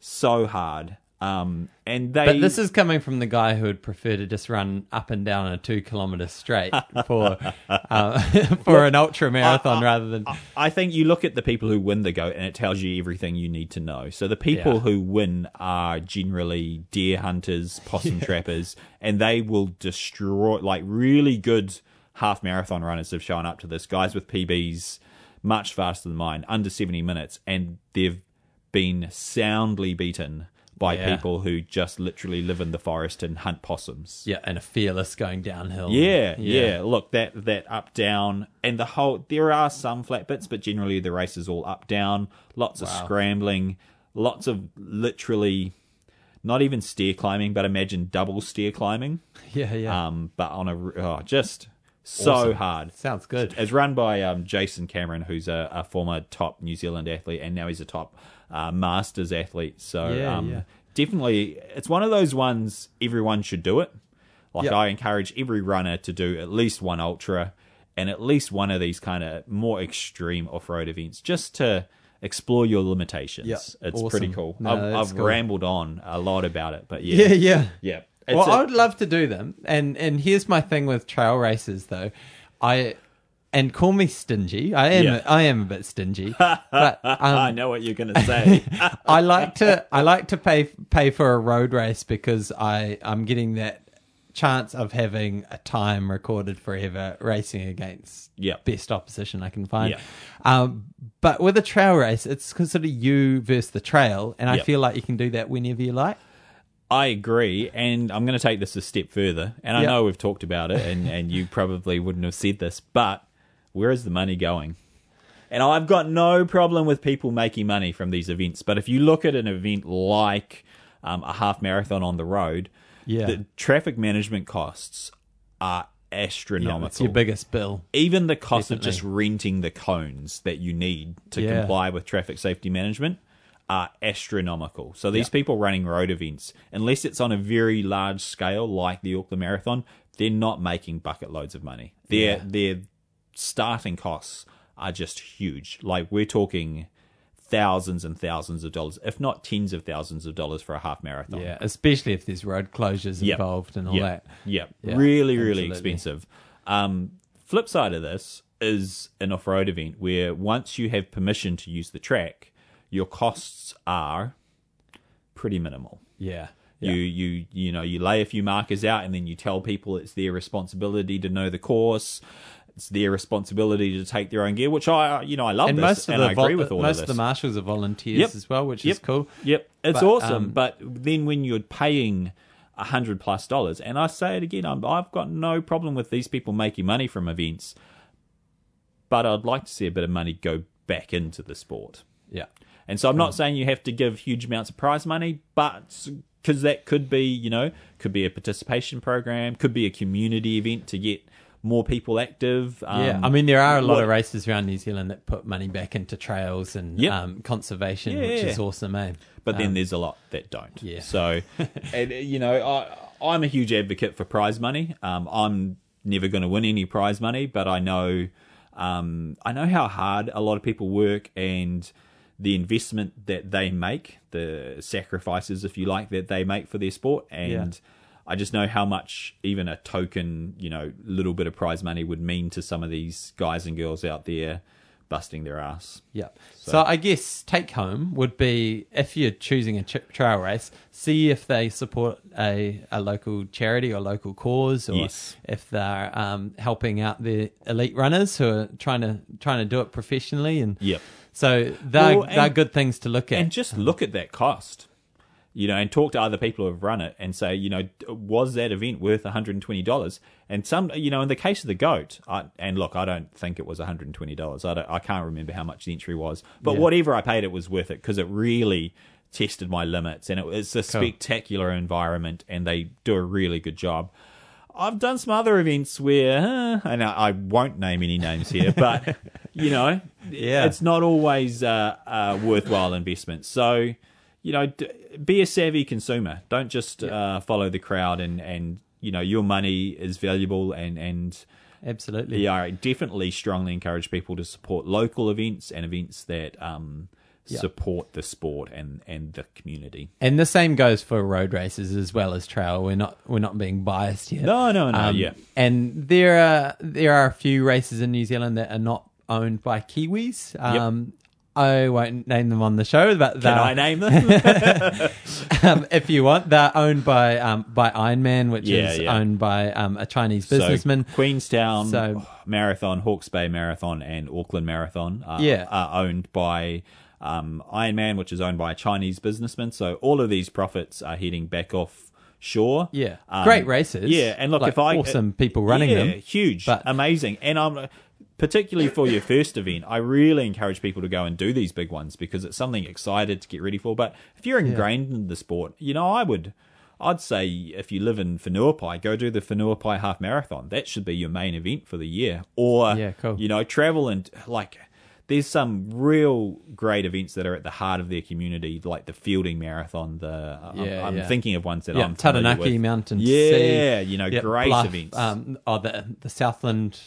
Speaker 2: so hard. Um, and they.
Speaker 1: But this is coming from the guy who would prefer to just run up and down a two kilometre straight for uh, for an ultra marathon rather than.
Speaker 2: I think you look at the people who win the goat, and it tells you everything you need to know. So the people
Speaker 1: Yeah.
Speaker 2: who win are generally deer hunters, possum trappers, and they will destroy. Like really good half marathon runners have shown up to this. Guys with PBs much faster than mine, under seventy minutes, and they've been soundly beaten by
Speaker 1: Yeah.
Speaker 2: people who just literally live in the forest and hunt possums.
Speaker 1: Yeah, and a fearless going downhill.
Speaker 2: Yeah, yeah, Look, that that up down and the whole. There are some flat bits, but generally the race is all up down. Lots of scrambling, lots of literally, not even stair climbing, but imagine double stair climbing.
Speaker 1: yeah, yeah.
Speaker 2: Um, but on a oh, just so
Speaker 1: Awesome.
Speaker 2: hard.
Speaker 1: Sounds good.
Speaker 2: It's run by um, Jason Cameron, who's a, a former top New Zealand athlete, and now he's a top uh, Masters athlete. So
Speaker 1: Yeah,
Speaker 2: um,
Speaker 1: yeah.
Speaker 2: definitely, it's one of those ones everyone should do it. Like
Speaker 1: Yep.
Speaker 2: I encourage every runner to do at least one ultra and at least one of these kind of more extreme off-road events, just to explore your limitations.
Speaker 1: Yep.
Speaker 2: It's
Speaker 1: Awesome.
Speaker 2: pretty cool.
Speaker 1: No,
Speaker 2: I've, I've
Speaker 1: cool.
Speaker 2: rambled on a lot about it, but yeah,
Speaker 1: yeah, yeah.
Speaker 2: yeah.
Speaker 1: Well,
Speaker 2: a-
Speaker 1: I would love to do them, and and here's my thing with trail races, though. I and call me stingy. I am.
Speaker 2: Yeah.
Speaker 1: I am a bit stingy, but
Speaker 2: I
Speaker 1: um,
Speaker 2: know what you're going to say.
Speaker 1: I like to. I like to pay pay for a road race because I I'm getting that chance of having a time recorded forever racing against
Speaker 2: Yep.
Speaker 1: best opposition I can find.
Speaker 2: Yep.
Speaker 1: Um, but with a trail race, it's sort of you versus the trail, and I
Speaker 2: Yep.
Speaker 1: feel like you can do that whenever you like.
Speaker 2: I agree, and I'm going to take this a step further. And I
Speaker 1: Yep.
Speaker 2: know we've talked about it, and, and you probably wouldn't have said this, but where is the money going? And I've got no problem with people making money from these events, but if you look at an event like um, a half marathon on the road,
Speaker 1: Yeah.
Speaker 2: the traffic management costs are astronomical.
Speaker 1: It's your biggest bill.
Speaker 2: Even the cost
Speaker 1: Definitely.
Speaker 2: of just renting the cones that you need to
Speaker 1: Yeah.
Speaker 2: comply with traffic safety management are astronomical. So these
Speaker 1: Yeah.
Speaker 2: people running road events, unless it's on a very large scale like the Auckland Marathon, they're not making bucket loads of money. Their
Speaker 1: Yeah.
Speaker 2: their starting costs are just huge. Like we're talking thousands and thousands of dollars, if not tens of thousands of dollars for a half marathon.
Speaker 1: Yeah, especially if there's road closures
Speaker 2: Yep.
Speaker 1: involved and all
Speaker 2: Yep.
Speaker 1: that.
Speaker 2: Yep.
Speaker 1: Yeah,
Speaker 2: really, really
Speaker 1: absolutely.
Speaker 2: expensive. Um, flip side of this is an off road event where once you have permission to use the track, your costs are pretty minimal.
Speaker 1: Yeah.
Speaker 2: You you you know you lay a few markers out and then you tell people it's their responsibility to know the course. It's their responsibility to take their own gear, which I you know I love
Speaker 1: and
Speaker 2: this
Speaker 1: most of
Speaker 2: and
Speaker 1: the
Speaker 2: I agree
Speaker 1: vol-
Speaker 2: with all
Speaker 1: most
Speaker 2: of
Speaker 1: of the marshals are volunteers
Speaker 2: Yep.
Speaker 1: as well, which
Speaker 2: Yep.
Speaker 1: is cool.
Speaker 2: Yep, it's
Speaker 1: But,
Speaker 2: awesome.
Speaker 1: um,
Speaker 2: but then when you're paying a hundred plus dollars, and I say it again, I'm, I've got no problem with these people making money from events, but I'd like to see a bit of money go back into the sport.
Speaker 1: Yeah.
Speaker 2: And so I'm not saying you have to give huge amounts of prize money, but because that could be, you know, could be a participation program, could be a community event to get more people active. Um,
Speaker 1: yeah, I mean there are a lot
Speaker 2: what-
Speaker 1: of races around New Zealand that put money back into trails and
Speaker 2: Yep.
Speaker 1: um, conservation,
Speaker 2: Yeah,
Speaker 1: which is awesome, eh?
Speaker 2: but then
Speaker 1: Um,
Speaker 2: there's a lot that don't.
Speaker 1: yeah.
Speaker 2: So, and you know, I, I'm a huge advocate for prize money. Um, I'm never going to win any prize money, but I know, um, I know how hard a lot of people work and the investment that they make, the sacrifices, if you like, that they make for their sport, and.
Speaker 1: Yeah.
Speaker 2: I just know how much even a token, you know, little bit of prize money would mean to some of these guys and girls out there busting their ass.
Speaker 1: Yeah. So. I guess take home would be if you're choosing a ch- trail race, see if they support a, a local charity or local cause, or
Speaker 2: Yes.
Speaker 1: if they're um, helping out the elite runners who are trying to trying to do it professionally. And
Speaker 2: Yep.
Speaker 1: So they're,
Speaker 2: Well, and-
Speaker 1: they're good things to look at.
Speaker 2: and just look at that cost you know and talk to other people who have run it and say you know was that event worth $120 and some you know in the case of the goat I, and look i don't think it was $120 i don't i can't remember how much the entry was but
Speaker 1: Yeah.
Speaker 2: whatever i paid it was worth it because it really tested my limits and it was a spectacular environment and they do a really good job I've done some other events where, uh, and I, I won't name any names here, but you know,
Speaker 1: Yeah.
Speaker 2: it's not always uh, a worthwhile investment. So, you know, d- be a savvy consumer. Don't just uh, follow the crowd, and and you know, your money is valuable, and and
Speaker 1: Absolutely.
Speaker 2: yeah, I definitely strongly encourage people to support local events and events that um, support the sport and and the community.
Speaker 1: And the same goes for road races as well as trail. We're not we're not being biased here.
Speaker 2: No, no, no, yeah.
Speaker 1: And there are there are a few races in New Zealand that are not owned by Kiwis. Um, I won't name them on the show, but
Speaker 2: Can I name them?
Speaker 1: um, if you want, they're owned by um, by Ironman, which
Speaker 2: Yeah,
Speaker 1: is
Speaker 2: yeah.
Speaker 1: owned by um, a Chinese
Speaker 2: So,
Speaker 1: businessman.
Speaker 2: Queenstown
Speaker 1: So-
Speaker 2: Marathon, Hawke's Bay Marathon, and Auckland Marathon are,
Speaker 1: Yeah.
Speaker 2: are owned by um, Ironman, which is owned by a Chinese businessman. So all of these profits are heading back off shore.
Speaker 1: yeah,
Speaker 2: Um,
Speaker 1: great races.
Speaker 2: Yeah, and look,
Speaker 1: Like,
Speaker 2: if I
Speaker 1: awesome people running
Speaker 2: yeah,
Speaker 1: them.
Speaker 2: huge,
Speaker 1: But-
Speaker 2: amazing, and I'm particularly for your first event. I really encourage people to go and do these big ones because it's something excited to get ready for. But if you're ingrained in the sport, you know, I would. I'd say if you live in Whenuapai, go do the Whenuapai Half Marathon. That should be your main event for the year. Or,
Speaker 1: Yeah, cool.
Speaker 2: you know, travel and like, there's some real great events that are at the heart of their community, like the Feilding Marathon. The I'm-
Speaker 1: Yeah,
Speaker 2: I'm,
Speaker 1: yeah.
Speaker 2: thinking of ones that
Speaker 1: yeah,
Speaker 2: I'm
Speaker 1: Taranaki
Speaker 2: with.
Speaker 1: Mountain
Speaker 2: Yeah,
Speaker 1: Sea.
Speaker 2: you know,
Speaker 1: Yeah,
Speaker 2: great
Speaker 1: Bluff,
Speaker 2: events.
Speaker 1: Um, oh, the the Southland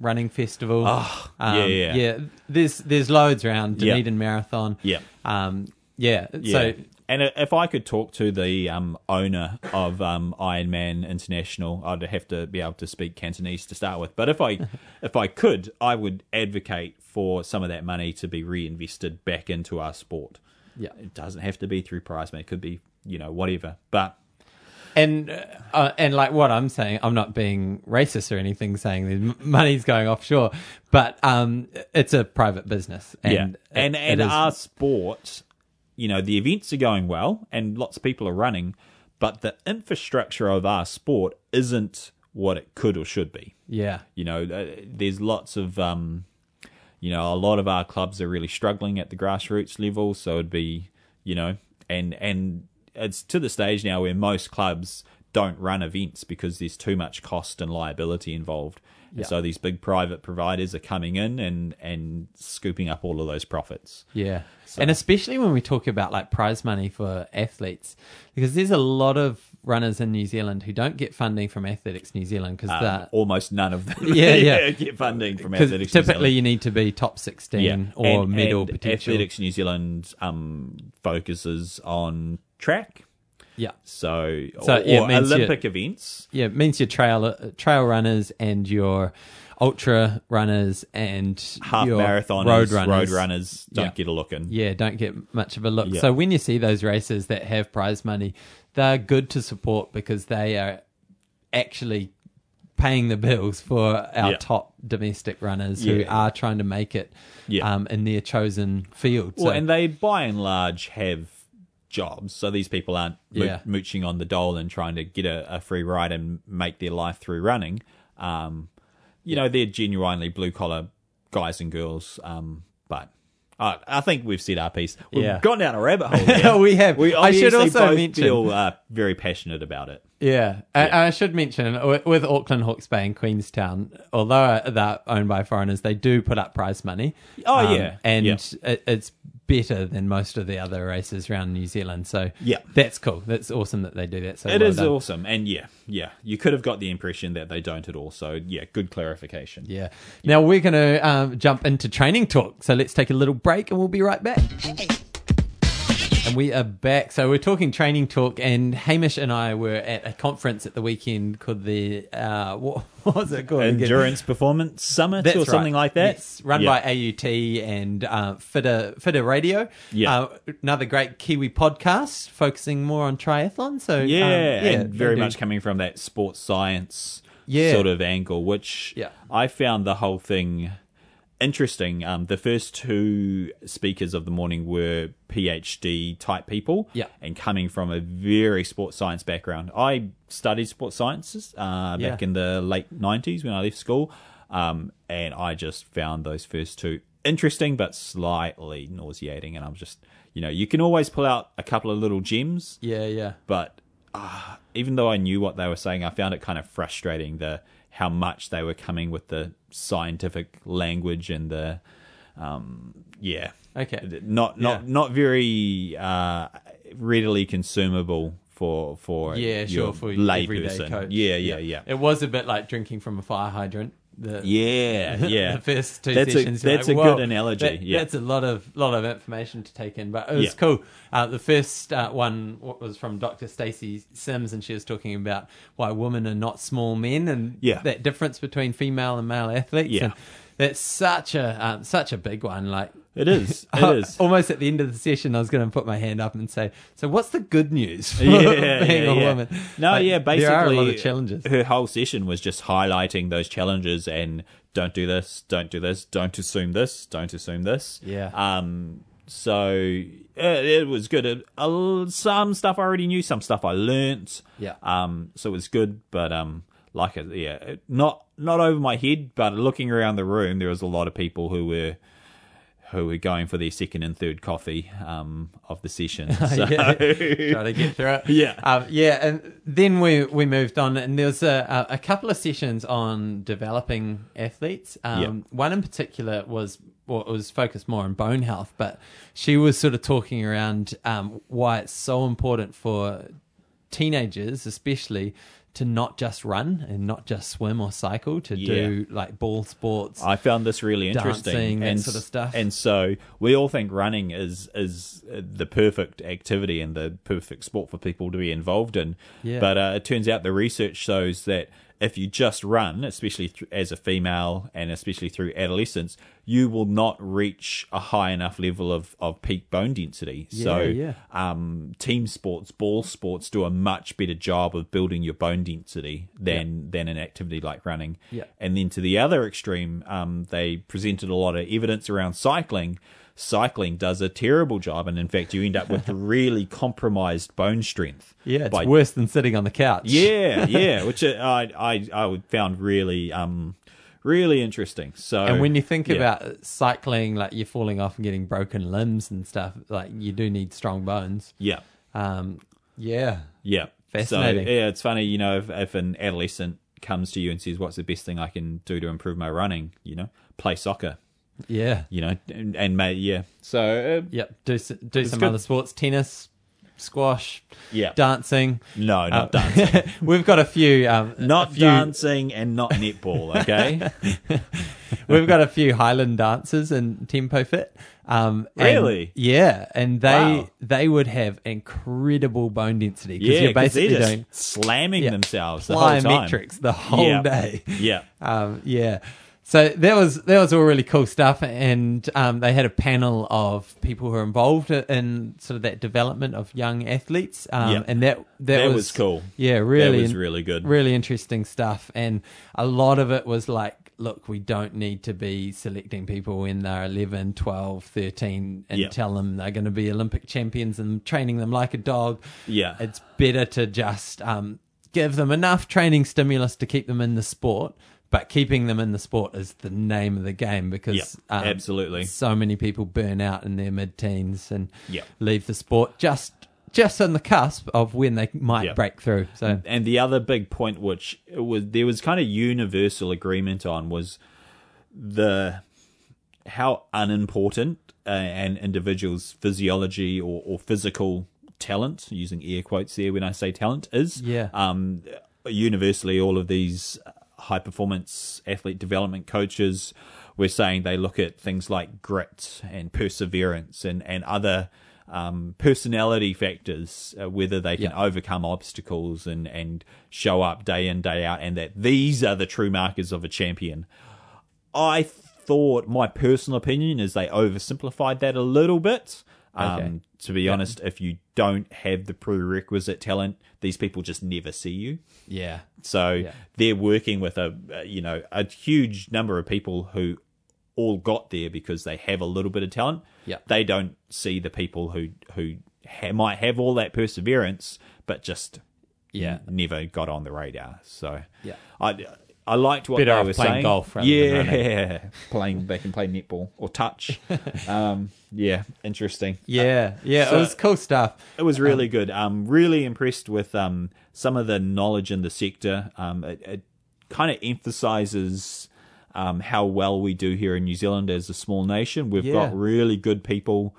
Speaker 1: Running Festival.
Speaker 2: Oh,
Speaker 1: Um,
Speaker 2: yeah, yeah.
Speaker 1: yeah. There's there's loads around. Dunedin Marathon.
Speaker 2: Yeah.
Speaker 1: Um, yeah.
Speaker 2: Yeah.
Speaker 1: So
Speaker 2: and if I could talk to the um, owner of um, Ironman International, I'd have to be able to speak Cantonese to start with. But if I if I could, I would advocate for some of that money to be reinvested back into our sport.
Speaker 1: yeah.
Speaker 2: It doesn't have to be through prize money; it could be you know whatever. But
Speaker 1: And uh, uh, and like what I'm saying, I'm not being racist or anything, saying the money's going offshore, but um, it's a private business, and
Speaker 2: yeah, and
Speaker 1: it
Speaker 2: and
Speaker 1: is-
Speaker 2: our sport, you know, the events are going well, and lots of people are running, but the infrastructure of our sport isn't what it could or should be.
Speaker 1: yeah,
Speaker 2: You know, uh, there's lots of, um, you know, a lot of our clubs are really struggling at the grassroots level. So it'd be, you know, and and it's to the stage now where most clubs don't run events because there's too much cost and liability involved. And
Speaker 1: Yeah.
Speaker 2: so these big private providers are coming in and and scooping up all of those profits.
Speaker 1: Yeah. And especially when we talk about like prize money for athletes, because there's a lot of runners in New Zealand who don't get funding from Athletics New Zealand because
Speaker 2: Um, almost none of them
Speaker 1: Yeah, yeah.
Speaker 2: get funding from Athletics. New
Speaker 1: typically you need to be top 16 or
Speaker 2: and,
Speaker 1: medal
Speaker 2: and
Speaker 1: potential.
Speaker 2: Athletics New Zealand um, focuses on track.
Speaker 1: Yeah.
Speaker 2: So,
Speaker 1: So,
Speaker 2: or,
Speaker 1: yeah,
Speaker 2: or Olympic events.
Speaker 1: Yeah, it means your trail uh, trail runners and your ultra runners and
Speaker 2: Half
Speaker 1: your
Speaker 2: marathoners,
Speaker 1: road runners.
Speaker 2: road runners don't
Speaker 1: Yeah.
Speaker 2: get a look in.
Speaker 1: Yeah, don't get much of a look.
Speaker 2: Yeah.
Speaker 1: So when you see those races that have prize money, they're good to support because they are actually paying the bills for our
Speaker 2: Yeah.
Speaker 1: top domestic runners who are trying to make it um, in their chosen field.
Speaker 2: Well,
Speaker 1: so,
Speaker 2: and they by and large have jobs, so these people aren't mo-
Speaker 1: Yeah.
Speaker 2: mooching on the dole and trying to get a, a free ride and make their life through running. Um, you know, they're genuinely blue collar guys and girls. Um, but uh, I think we've said our piece. We've
Speaker 1: Yeah.
Speaker 2: gone down a rabbit hole.
Speaker 1: We have.
Speaker 2: We
Speaker 1: I should also mention-
Speaker 2: feel uh, very passionate about it.
Speaker 1: Yeah, I, I should mention with, with Auckland Hawke's Bay and Queenstown, although they're owned by foreigners, they do put up prize money.
Speaker 2: Oh,
Speaker 1: Um,
Speaker 2: yeah,
Speaker 1: and
Speaker 2: yeah.
Speaker 1: It, it's better than most of the other races around New Zealand. So
Speaker 2: Yeah.
Speaker 1: that's cool. That's awesome that they do that. So
Speaker 2: It
Speaker 1: well
Speaker 2: is
Speaker 1: done.
Speaker 2: awesome, and yeah, yeah, you could have got the impression that they don't at all. So yeah, good clarification.
Speaker 1: Yeah. Now we're going to um, jump into training talk. So let's take a little break and we'll be right back. And we are back. So we're talking training talk, and Hamish and I were at a conference at the weekend called the uh, what, what was it called?
Speaker 2: Endurance Performance Summit
Speaker 1: That's
Speaker 2: or something like that.
Speaker 1: Yes, run
Speaker 2: Yeah.
Speaker 1: by AUT and uh, Fitter Fitter Radio.
Speaker 2: Yeah.
Speaker 1: uh, another great Kiwi podcast focusing more on triathlon. So um,
Speaker 2: Yeah,
Speaker 1: yeah,
Speaker 2: and very
Speaker 1: do-
Speaker 2: much coming from that sports science
Speaker 1: Yeah.
Speaker 2: sort of angle, which
Speaker 1: Yeah.
Speaker 2: I found the whole thing interesting. Um, the first two speakers of the morning were PhD type people,
Speaker 1: Yeah.
Speaker 2: and coming from a very sports science background. I studied sports sciences uh, back
Speaker 1: Yeah.
Speaker 2: in the late '90s when I left school, um, and I just found those first two interesting but slightly nauseating. And I'm just, you know, you can always pull out a couple of little gems
Speaker 1: Yeah, yeah.
Speaker 2: but uh, even though I knew what they were saying, I found it kind of frustrating the how much they were coming with the scientific language and the um, yeah,
Speaker 1: Okay.
Speaker 2: not not
Speaker 1: Yeah.
Speaker 2: not very uh, readily consumable for for
Speaker 1: Yeah,
Speaker 2: your
Speaker 1: sure. For
Speaker 2: lay
Speaker 1: everyday
Speaker 2: person.
Speaker 1: coach.
Speaker 2: Yeah, yeah, yeah.
Speaker 1: It was a bit like drinking from a fire hydrant. The,
Speaker 2: Yeah, yeah.
Speaker 1: the first two
Speaker 2: That's a-
Speaker 1: sessions. you're
Speaker 2: that's a good analogy,
Speaker 1: that-
Speaker 2: yeah.
Speaker 1: that's a lot of lot of information to take in, but it was
Speaker 2: Yeah.
Speaker 1: cool. Uh, the first uh, one was from Dr. Stacy Sims, and she was talking about why women are not small men and
Speaker 2: Yeah.
Speaker 1: that difference between female and male athletes.
Speaker 2: Yeah.
Speaker 1: and that's such a um, such a big one. Like
Speaker 2: It is. It
Speaker 1: Uh,
Speaker 2: is.
Speaker 1: Almost at the end of the session, I was going to put my hand up and say, "So, what's the good news for
Speaker 2: yeah,
Speaker 1: being
Speaker 2: yeah,
Speaker 1: a
Speaker 2: yeah.
Speaker 1: woman?"
Speaker 2: No,
Speaker 1: Like,
Speaker 2: yeah, basically,
Speaker 1: there are a lot of challenges.
Speaker 2: Her whole session was just highlighting those challenges and don't do this, don't do this, don't assume this, don't assume this.
Speaker 1: Yeah.
Speaker 2: Um. So uh, it was good. It, uh, some stuff I already knew, some stuff I learnt.
Speaker 1: Yeah.
Speaker 2: Um. So it was good, but um, like it, yeah, not not over my head, but looking around the room, there was a lot of people who were. Who were going for their second and third coffee um, of the session? So,
Speaker 1: yeah, try to get through it.
Speaker 2: Yeah.
Speaker 1: um, yeah, and then we we moved on, and there was a, a, couple of sessions on developing athletes. Um,
Speaker 2: Yeah.
Speaker 1: One in particular was well, it was focused more on bone health, but she was sort of talking around um, why it's so important for teenagers, especially. To not just run and not just swim or cycle, to do like ball sports.
Speaker 2: I found this really interesting and
Speaker 1: sort of stuff.
Speaker 2: And so we all think running is is uh, the perfect activity and the perfect sport for people to be involved in.
Speaker 1: Yeah.
Speaker 2: But uh, it turns out the research shows that if you just run, especially th- as a female and especially through adolescence, you will not reach a high enough level of, of peak bone density. so
Speaker 1: yeah.
Speaker 2: um, team sports, ball sports do a much better job of building your bone density than than an activity like running.
Speaker 1: Yeah.
Speaker 2: And then to the other extreme, um, they presented a lot of evidence around cycling. Cycling does a terrible job, and in fact, you end up with really compromised bone strength.
Speaker 1: yeah, it's
Speaker 2: by-
Speaker 1: worse than sitting on the couch.
Speaker 2: Yeah, yeah, which uh, I I I found really um really interesting. So
Speaker 1: And when you think
Speaker 2: yeah.
Speaker 1: about cycling, like you're falling off and getting broken limbs and stuff, like you do need strong bones.
Speaker 2: yeah,
Speaker 1: Um, yeah,
Speaker 2: Yeah.
Speaker 1: Fascinating.
Speaker 2: So, yeah, it's funny, you know, if, if an adolescent comes to you and says, What's the best thing I can do to improve my running? You know, play soccer,
Speaker 1: yeah,
Speaker 2: you know, and, and may, yeah. So, uh,
Speaker 1: yep. Do s- do some
Speaker 2: good.
Speaker 1: other sports, tennis, squash,
Speaker 2: yeah.
Speaker 1: dancing.
Speaker 2: no, not
Speaker 1: Uh,
Speaker 2: dancing.
Speaker 1: We've got a few. Um,
Speaker 2: Not
Speaker 1: a few,
Speaker 2: dancing and not netball, okay?
Speaker 1: We've got a few Highland dancers in Tempo Fit. Um, and-
Speaker 2: Really?
Speaker 1: yeah, and they
Speaker 2: Wow.
Speaker 1: they would have incredible bone density because
Speaker 2: yeah,
Speaker 1: you're basically
Speaker 2: just
Speaker 1: doing
Speaker 2: slamming
Speaker 1: yeah,
Speaker 2: themselves the whole time.
Speaker 1: the whole
Speaker 2: Yeah.
Speaker 1: day.
Speaker 2: Yeah.
Speaker 1: Um, yeah. So that was that was all really cool stuff, and um, they had a panel of people who are involved in sort of that development of young athletes, um,
Speaker 2: Yep.
Speaker 1: and that that,
Speaker 2: That
Speaker 1: was,
Speaker 2: was cool.
Speaker 1: Yeah, really,
Speaker 2: that was really good.
Speaker 1: really interesting stuff, and a lot of it was like, look, we don't need to be selecting people when they're 11, 12, 13 and
Speaker 2: Yep.
Speaker 1: tell them they're going to be Olympic champions and training them like a dog.
Speaker 2: Yeah.
Speaker 1: It's better to just um, give them enough training stimulus to keep them in the sport, but keeping them in the sport is the name of the game because
Speaker 2: Yep,
Speaker 1: um,
Speaker 2: absolutely.
Speaker 1: so many people burn out in their mid-teens and
Speaker 2: Yep.
Speaker 1: leave the sport just just on the cusp of when they might
Speaker 2: Yep.
Speaker 1: break through. So
Speaker 2: and the other big point which it was there was kind of universal agreement on was the how unimportant uh, an individual's physiology or, or physical talent using air quotes there when i say talent is
Speaker 1: Yeah.
Speaker 2: um universally all of these high performance athlete development coaches were saying they look at things like grit and perseverance and and other um, personality factors, uh, whether they can
Speaker 1: Yeah.
Speaker 2: overcome obstacles and, and show up day in, day out, and that these are the true markers of a champion. I thought, my personal opinion is they oversimplified that a little bit. Um,
Speaker 1: Okay.
Speaker 2: To be honest, if you don't have the prerequisite talent, these people just never see you.
Speaker 1: yeah,
Speaker 2: So
Speaker 1: Yeah.
Speaker 2: they're working with a, a you know a huge number of people who all got there because they have a little bit of talent.
Speaker 1: Yeah.
Speaker 2: They don't see the people who who ha- might have all that perseverance, but just
Speaker 1: Yeah.
Speaker 2: never got on the radar. So
Speaker 1: Yeah.
Speaker 2: I I liked what
Speaker 1: Better
Speaker 2: they
Speaker 1: off
Speaker 2: were
Speaker 1: playing
Speaker 2: saying.
Speaker 1: golf rather than
Speaker 2: yeah, playing they can play netball or touch. um, yeah, interesting.
Speaker 1: yeah, yeah.
Speaker 2: So-
Speaker 1: it was cool stuff.
Speaker 2: It was really good. Um, really impressed with um some of the knowledge in the sector. Um, it, it kind of emphasizes um how well we do here in New Zealand as a small nation. We've
Speaker 1: Yeah.
Speaker 2: got really good people.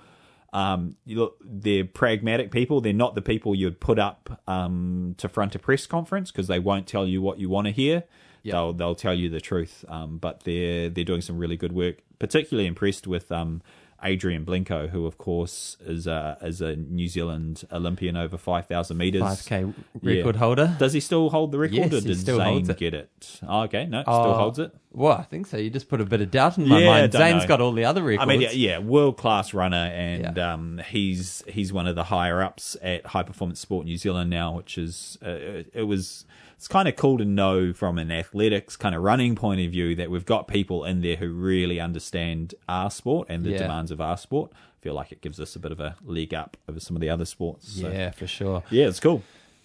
Speaker 2: Um, you look, they're pragmatic people. They're not the people you'd put up um to front a press conference because they won't tell you what you want to hear.
Speaker 1: Yeah.
Speaker 2: they'll they'll tell you the truth. Um, but they're they're doing some really good work. Particularly impressed with um, Adrian Blincoe, who of course is a is a New Zealand Olympian over five thousand meters.
Speaker 1: 5K
Speaker 2: Yeah.
Speaker 1: record holder.
Speaker 2: Does he still hold the record,
Speaker 1: Yes,
Speaker 2: or
Speaker 1: he still
Speaker 2: Zane
Speaker 1: holds it.
Speaker 2: get it? Oh, okay, no, still
Speaker 1: Oh,
Speaker 2: holds it.
Speaker 1: Well, I think so. You just put a bit of doubt in my
Speaker 2: Yeah,
Speaker 1: mind.
Speaker 2: don't
Speaker 1: Zane's
Speaker 2: know.
Speaker 1: got all the other records.
Speaker 2: I mean, yeah, yeah world class runner, and
Speaker 1: Yeah.
Speaker 2: um, he's he's one of the higher ups at High Performance Sport New Zealand now, which is uh, it, it was it's kind of cool to know from an athletics kind of running point of view that we've got people in there who really understand our sport and the
Speaker 1: Yeah.
Speaker 2: demands of our sport. I feel like it gives us a bit of a leg up over some of the other sports. So,
Speaker 1: Yeah, for sure.
Speaker 2: yeah, it's cool.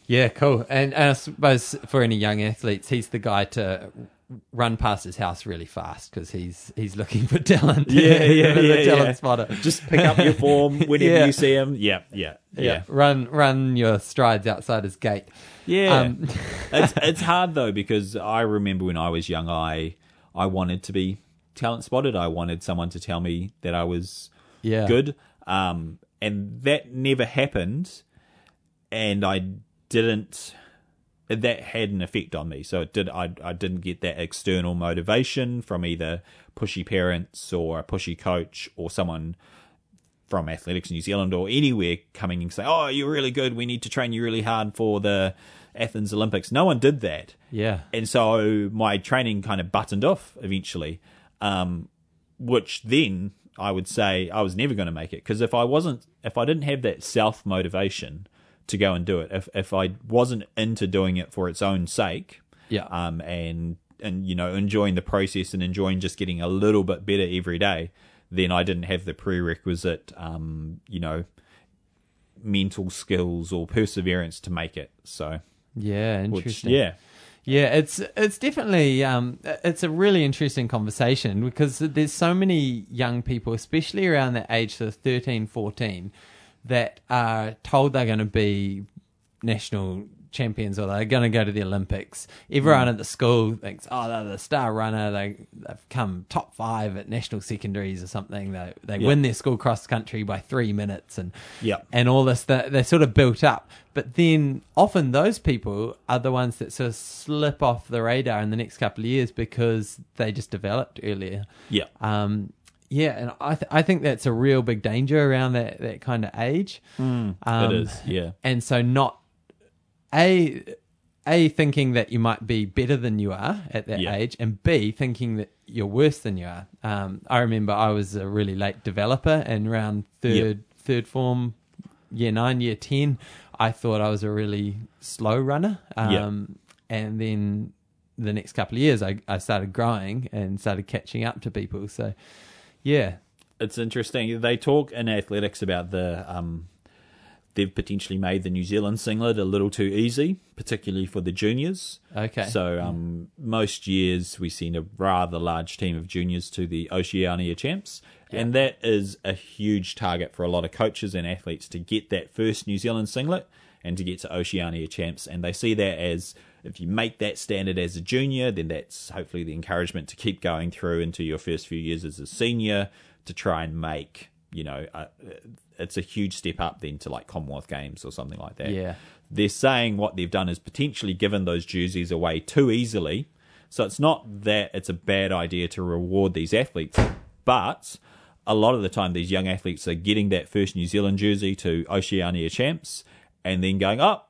Speaker 1: Yeah, cool. And, and I suppose for any young athletes, he's the guy to run past his house really fast because he's he's looking for talent.
Speaker 2: Yeah, yeah, yeah,
Speaker 1: talent
Speaker 2: yeah.
Speaker 1: spotter.
Speaker 2: Just pick up your form whenever
Speaker 1: Yeah.
Speaker 2: you see him. Yeah, yeah,
Speaker 1: yeah.
Speaker 2: yeah.
Speaker 1: run run your strides outside his gate.
Speaker 2: Yeah,
Speaker 1: Um,
Speaker 2: it's it's hard though because I remember when I was young, I I wanted to be talent spotted. I wanted someone to tell me that I was
Speaker 1: Yeah,
Speaker 2: good, um, and that never happened, and I didn't. That had an effect on me. So it did. I I didn't get that external motivation from either pushy parents or a pushy coach or someone from Athletics New Zealand or anywhere coming and saying, "Oh, you're really good. We need to train you really hard for the Athens Olympics." No one did that,
Speaker 1: Yeah,
Speaker 2: and so my training kind of buttoned off eventually. Um, which then I would say I was never going to make it because if I wasn't, if I didn't have that self motivation to go and do it, if if I wasn't into doing it for its own sake,
Speaker 1: yeah,
Speaker 2: um, and and you know enjoying the process and enjoying just getting a little bit better every day, then I didn't have the prerequisite, um, you know, mental skills or perseverance to make it. So,
Speaker 1: yeah.
Speaker 2: which,
Speaker 1: Interesting.
Speaker 2: yeah,
Speaker 1: Yeah, it's it's definitely um, it's a really interesting conversation because there's so many young people, especially around that age, so 13, 14, that are told they're going to be national champions or they're going to go to the Olympics. Everyone at the school thinks, oh, they're the star runner. They they've come top five at national secondaries or something. They they
Speaker 2: Yeah.
Speaker 1: win their school cross country by three minutes and
Speaker 2: Yeah.
Speaker 1: and all this that they're sort of built up. But then often those people are the ones that sort of slip off the radar in the next couple of years because they just developed earlier.
Speaker 2: yeah,
Speaker 1: Um, yeah, and I th- I think that's a real big danger around that, that kind of age. Um,
Speaker 2: it is. Yeah,
Speaker 1: and so not a a thinking that you might be better than you are at that
Speaker 2: Yeah.
Speaker 1: age, and b thinking that you're worse than you are. Um, I remember I was a really late developer, and around third third form, year nine, year ten, I thought I was a really slow runner. Um, and then the next couple of years, I I started growing and started catching up to people. So yeah,
Speaker 2: it's interesting. They talk in athletics about the um, they've potentially made the New Zealand singlet a little too easy, particularly for the juniors.
Speaker 1: okay,
Speaker 2: So um, most years we send a rather large team of juniors to the Oceania Champs, and that is a huge target for a lot of coaches and athletes to get that first New Zealand singlet and to get to Oceania Champs. And they see that as if you make that standard as a junior, then that's hopefully the encouragement to keep going through into your first few years as a senior to try and make you know a, it's a huge step up then to like Commonwealth Games or something like that
Speaker 1: Yeah.
Speaker 2: they're saying what they've done is potentially given those jerseys away too easily. So it's not that it's a bad idea to reward these athletes, but a lot of the time these young athletes are getting that first New Zealand jersey to Oceania champs and then going, oh,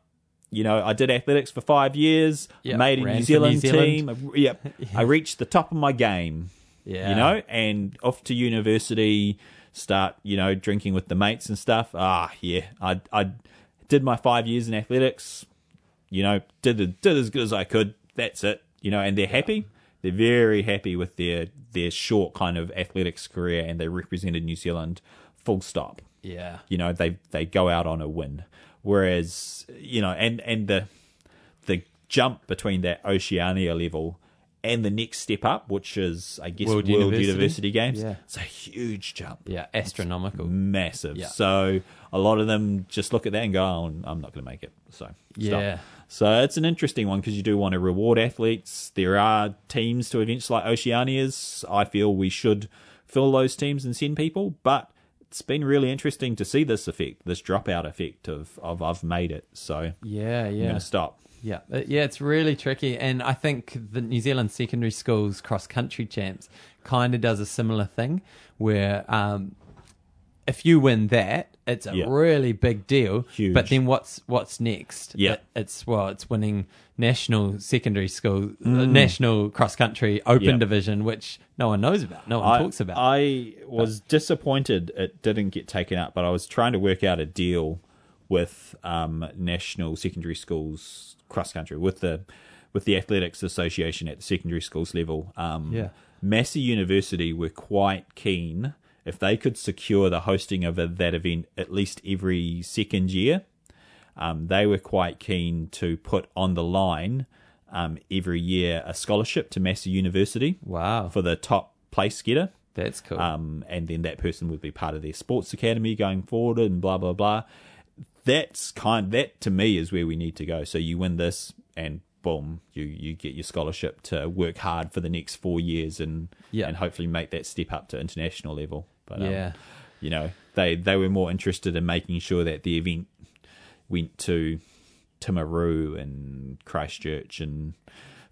Speaker 2: you know, I did athletics for five years,
Speaker 1: Yep,
Speaker 2: made a New Zealand,
Speaker 1: New Zealand.
Speaker 2: team. I- Yep, I reached the top of my game
Speaker 1: yeah,
Speaker 2: you know, and off to university, start, you know, drinking with the mates and stuff. Ah, yeah, I I did my five years in athletics, you know, did the, did as good as I could. That's it, you know, and they're happy. They're very happy with their their short kind of athletics career, and they represented New Zealand. Full stop.
Speaker 1: yeah,
Speaker 2: You know, they they go out on a win. Whereas, you know, and and the the jump between that Oceania level and the next step up, which is I guess
Speaker 1: World
Speaker 2: World,
Speaker 1: University.
Speaker 2: University. Games,
Speaker 1: Yeah.
Speaker 2: it's a huge jump,
Speaker 1: yeah, astronomical.
Speaker 2: massive.
Speaker 1: Yeah.
Speaker 2: So a lot of them just look at that and go, "Oh, I'm not going to make it." So stop.
Speaker 1: Yeah.
Speaker 2: So it's an interesting one because you do want to reward athletes. There are teams to events like Oceanias. I feel we should fill those teams and send people, but it's been really interesting to see this effect, this dropout effect of, of I've made it. So I'm
Speaker 1: Yeah, yeah.
Speaker 2: to stop.
Speaker 1: Yeah, Uh, yeah, it's really tricky, and I think the New Zealand secondary schools cross country champs kind of does a similar thing, where um, if you win that, it's a
Speaker 2: Yeah.
Speaker 1: really big deal.
Speaker 2: Huge.
Speaker 1: But then what's what's next?
Speaker 2: Yeah.
Speaker 1: It- it's well, it's winning national secondary school, uh,
Speaker 2: Mm.
Speaker 1: national cross country open
Speaker 2: Yeah.
Speaker 1: division, which no one knows about, no one
Speaker 2: I,
Speaker 1: talks about.
Speaker 2: I was disappointed it didn't get taken up, but I was trying to work out a deal with um, national secondary schools cross country with the with the athletics association at the secondary schools level. Um,
Speaker 1: Yeah.
Speaker 2: Massey University were quite keen if they could secure the hosting of a, that event at least every second year. Um, they were quite keen to put on the line um, every year a scholarship to Massey University
Speaker 1: wow,
Speaker 2: for the top place getter.
Speaker 1: that's cool.
Speaker 2: Um, and then that person would be part of their sports academy going forward and blah blah blah. That's kind that to me is where we need to go. So you win this and boom, you, you get your scholarship to work hard for the next four years and
Speaker 1: Yeah.
Speaker 2: and hopefully make that step up to international level. But um,
Speaker 1: yeah,
Speaker 2: you know, they they were more interested in making sure that the event went to Timaru and Christchurch and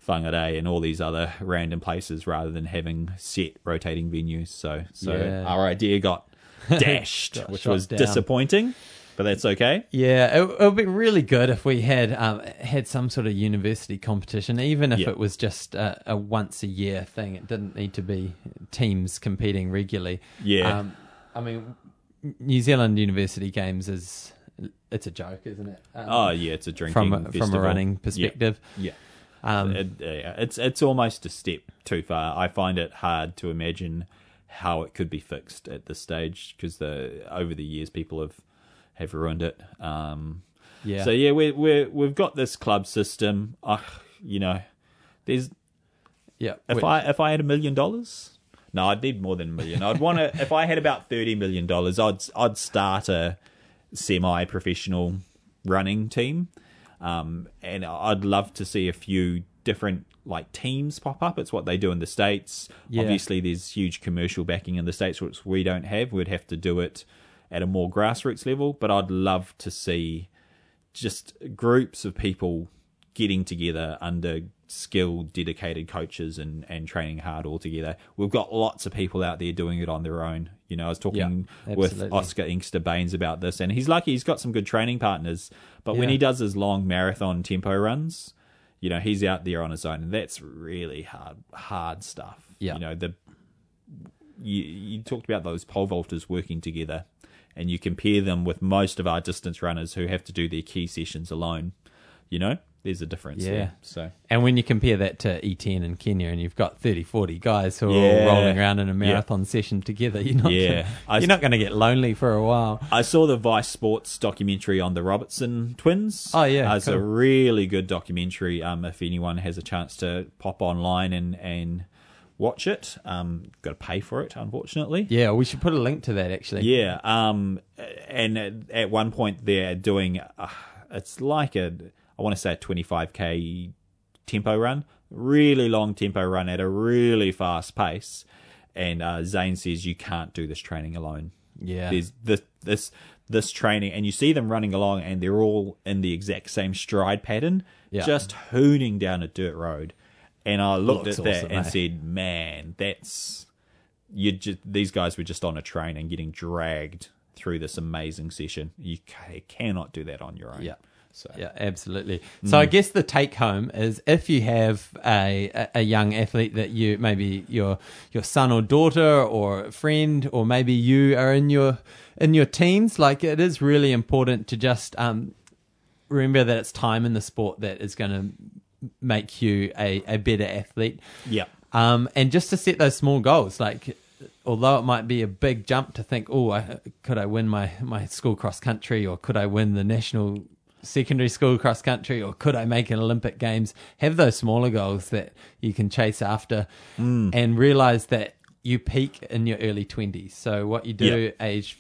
Speaker 2: Whangarei and all these other random places rather than having set rotating venues. So so
Speaker 1: Yeah.
Speaker 2: our idea got dashed,
Speaker 1: Got
Speaker 2: which was
Speaker 1: down.
Speaker 2: disappointing, but that's okay.
Speaker 1: Yeah, it, it would be really good if we had um, had some sort of university competition, even if
Speaker 2: Yeah.
Speaker 1: it was just a, a once a year thing. It didn't need to be teams competing regularly.
Speaker 2: Yeah.
Speaker 1: Um, I mean, New Zealand University Games is it's a joke, isn't it? Um,
Speaker 2: Oh yeah, it's a drinking
Speaker 1: from a, from a running
Speaker 2: Yeah.
Speaker 1: perspective.
Speaker 2: Yeah.
Speaker 1: Um,
Speaker 2: It- yeah, it's it's almost a step too far. I find it hard to imagine how it could be fixed at this stage because the over the years people have have ruined it. Um,
Speaker 1: yeah.
Speaker 2: So yeah, we we we've got this club system. Uh, you know, there's
Speaker 1: yeah.
Speaker 2: if I if I had a million dollars, no, I'd need more than a million. I'd want to if I had about thirty million dollars, I'd I'd start a semi-professional running team, um, and I'd love to see a few different like teams pop up. It's what they do in the states.
Speaker 1: Yeah.
Speaker 2: Obviously, there's huge commercial backing in the states, which we don't have. We'd have to do it at a more grassroots level, but I'd love to see just groups of people getting together under skilled, dedicated coaches and, and training hard all together. We've got lots of people out there doing it on their own. You know, I was talking
Speaker 1: Yeah,
Speaker 2: with. Oscar Inkster Baines about this, and he's lucky he's got some good training partners. But when he does his long marathon tempo runs, you know, he's out there on his own, and that's really hard, hard stuff.
Speaker 1: Yeah.
Speaker 2: You know, the you, you talked about those pole vaulters working together, and you compare them with most of our distance runners who have to do their key sessions alone. You know, there's a difference.
Speaker 1: Yeah.
Speaker 2: there. So
Speaker 1: And when you compare that to Iten in Kenya, and you've got 30, 40 guys who are
Speaker 2: Yeah.
Speaker 1: all rolling around in a marathon session together, you're not
Speaker 2: Yeah.
Speaker 1: gonna, you're not going to get lonely for a while.
Speaker 2: I saw the Vice Sports documentary on the Robertson twins.
Speaker 1: Oh, yeah,
Speaker 2: Uh, it's a really good documentary. Um, if anyone has a chance to pop online and and watch it, um, got to pay for it, unfortunately.
Speaker 1: Yeah, we should put a link to that actually.
Speaker 2: Yeah, um, and at, at one point they're doing, uh, it's like a, I want to say a 25k tempo run, really long tempo run at a really fast pace. And uh, Zane says you can't do this training alone.
Speaker 1: Yeah.
Speaker 2: there's this this this training, and you see them running along, and they're all in the exact same stride pattern,
Speaker 1: Yeah.
Speaker 2: just hooning down a dirt road. And I looked
Speaker 1: Looks
Speaker 2: at that
Speaker 1: awesome,
Speaker 2: and
Speaker 1: eh?
Speaker 2: said, "Man, that's." you just these guys were just on a train and getting dragged through this amazing session. You ca- cannot do that on your own.
Speaker 1: Yeah.
Speaker 2: So
Speaker 1: Yeah, absolutely. So I guess the take home is if you have a, a a young athlete that you maybe your your son or daughter or friend or maybe you are in your in your teens, like it is really important to just um, remember that it's time in the sport that is going to make you a, a better athlete.
Speaker 2: yeah,
Speaker 1: Um, and just to set those small goals, like although it might be a big jump to think, oh, I, could I win my, my school cross country or could I win the national secondary school cross country or could I make an Olympic Games? Have those smaller goals that you can chase after and realize that you peak in your early 20s. So what you do
Speaker 2: Yeah.
Speaker 1: age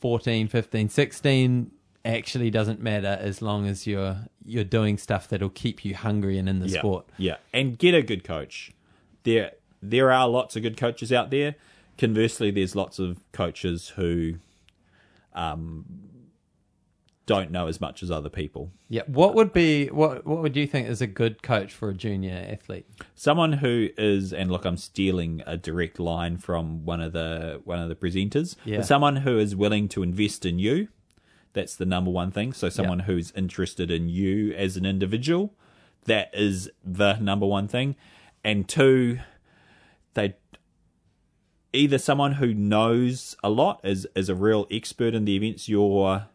Speaker 1: 14, 15, 16 actually doesn't matter as long as you're you're doing stuff that'll keep you hungry and in the
Speaker 2: yeah,
Speaker 1: sport.
Speaker 2: yeah, and get a good coach. There, there are lots of good coaches out there. Conversely, there's lots of coaches who, um, don't know as much as other people.
Speaker 1: Yeah. What would be what what would you think is a good coach for a junior athlete?
Speaker 2: Someone who is, and look, I'm stealing a direct line from one of the one of the presenters.
Speaker 1: Yeah.
Speaker 2: Someone who is willing to invest in you. That's the number one thing. So someone who's interested in you as an individual. That is the number one thing. And two, they either someone who knows a lot is is a real expert in the events you're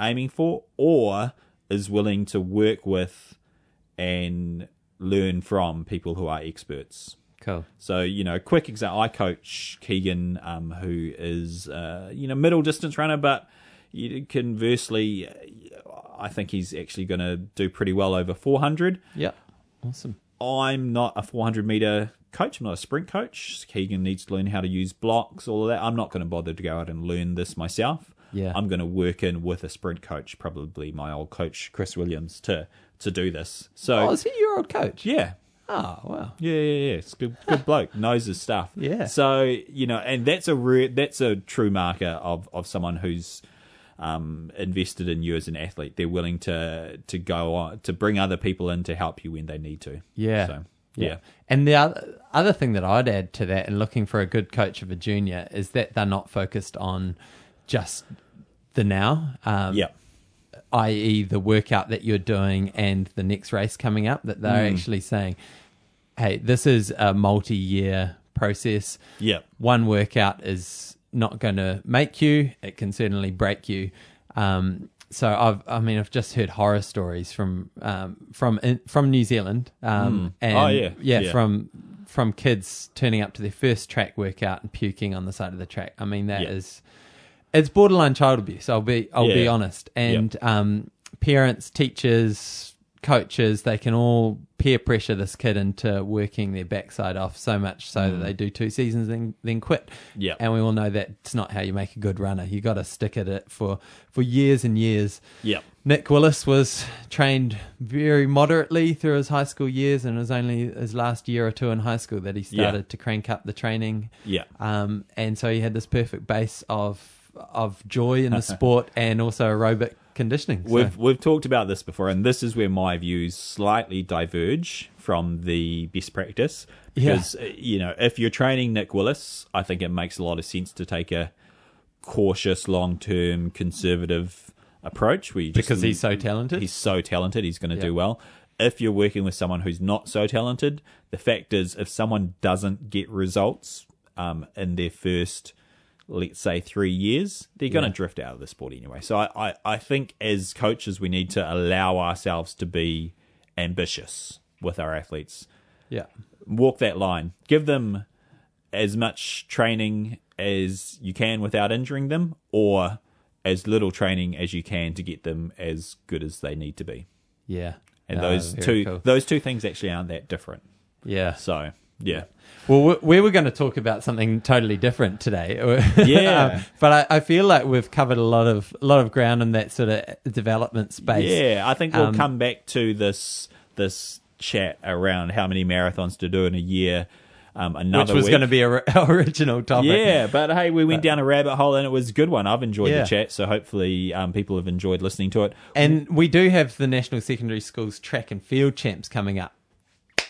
Speaker 2: aiming for, or is willing to work with and learn from people who are experts.
Speaker 1: Cool.
Speaker 2: So you know, quick example. I coach Keegan, um, who is uh, you know middle distance runner, but conversely, I think he's actually going to do pretty well over 400.
Speaker 1: Yeah. Awesome.
Speaker 2: I'm not a 400 meter coach. I'm not a sprint coach. Keegan needs to learn how to use blocks, all of that. I'm not going to bother to go out and learn this myself.
Speaker 1: Yeah.
Speaker 2: I'm going to work in with a sprint coach, probably my old coach Chris Williams, to to do this. So
Speaker 1: Oh, is he your old coach?
Speaker 2: yeah,
Speaker 1: Oh, wow.
Speaker 2: yeah, yeah, yeah. It's good, good bloke. Knows his stuff.
Speaker 1: Yeah.
Speaker 2: So you know, and that's a re- that's a true marker of of someone who's um, invested in you as an athlete. They're willing to to go on to bring other people in to help you when they need to.
Speaker 1: Yeah.
Speaker 2: So yeah.
Speaker 1: And the other, other thing that I'd add to that and looking for a good coach of a junior is that they're not focused on just the now. Um,
Speaker 2: Yeah.
Speaker 1: i.e., the workout that you're doing and the next race coming up, that they're actually saying, hey, this is a multi year process.
Speaker 2: Yeah.
Speaker 1: One workout is not going to make you, it can certainly break you. Um, so I've, I mean, I've just heard horror stories from um, from in, from New Zealand, um, and
Speaker 2: Oh, yeah.
Speaker 1: yeah,
Speaker 2: Yeah.
Speaker 1: from from kids turning up to their first track workout and puking on the side of the track. I mean, that is
Speaker 2: Yeah.
Speaker 1: it's borderline child abuse. I'll be I'll be honest. And um, parents, teachers, coaches, they can all peer pressure this kid into working their backside off so much so that they do two seasons and then quit.
Speaker 2: Mm. Yeah.
Speaker 1: And we all know that's not how you make a good runner. You got to stick at it for for years and years.
Speaker 2: Yeah.
Speaker 1: Nick Willis was trained very moderately through his high school years, and it was only his last year or two in high school that he
Speaker 2: Yeah.
Speaker 1: started to crank up the training.
Speaker 2: Yeah.
Speaker 1: Um, and so he had this perfect base of of joy in the sport and also aerobic conditioning. So,
Speaker 2: We've we've talked about this before, and this is where my views slightly diverge from the best practice. Because uh, you know, if you're training Nick Willis, I think it makes a lot of sense to take a cautious, long term, conservative approach. Where
Speaker 1: because he's so talented.
Speaker 2: he's so talented, he's going to
Speaker 1: Yeah.
Speaker 2: do well. If you're working with someone who's not so talented, the fact is, if someone doesn't get results um, in their first, let's say, three years, they're going to
Speaker 1: Yeah.
Speaker 2: drift out of the sport anyway. So I, I, I think as coaches, we need to allow ourselves to be ambitious with our athletes.
Speaker 1: yeah.
Speaker 2: Walk that line. Give them as much training as you can without injuring them, or as little training as you can to get them as good as they need to be.
Speaker 1: Yeah.
Speaker 2: And
Speaker 1: No,
Speaker 2: those two
Speaker 1: cool.
Speaker 2: those two things actually aren't that different.
Speaker 1: Yeah.
Speaker 2: So yeah,
Speaker 1: Well, we- we were going to talk about something totally different today.
Speaker 2: Yeah.
Speaker 1: Um, but I, I feel like we've covered a lot of a lot of ground in that sort of development space.
Speaker 2: yeah. I think we'll
Speaker 1: Um,
Speaker 2: come back to this this chat around how many marathons to do in a year. Um,
Speaker 1: Which
Speaker 2: another
Speaker 1: was
Speaker 2: week.
Speaker 1: going to be a our original topic.
Speaker 2: Yeah, but hey, we went down a rabbit hole and it was a good one. I've enjoyed
Speaker 1: Yeah.
Speaker 2: the chat, so hopefully um, people have enjoyed listening to it.
Speaker 1: And we do have the National Secondary Schools track and field champs coming up.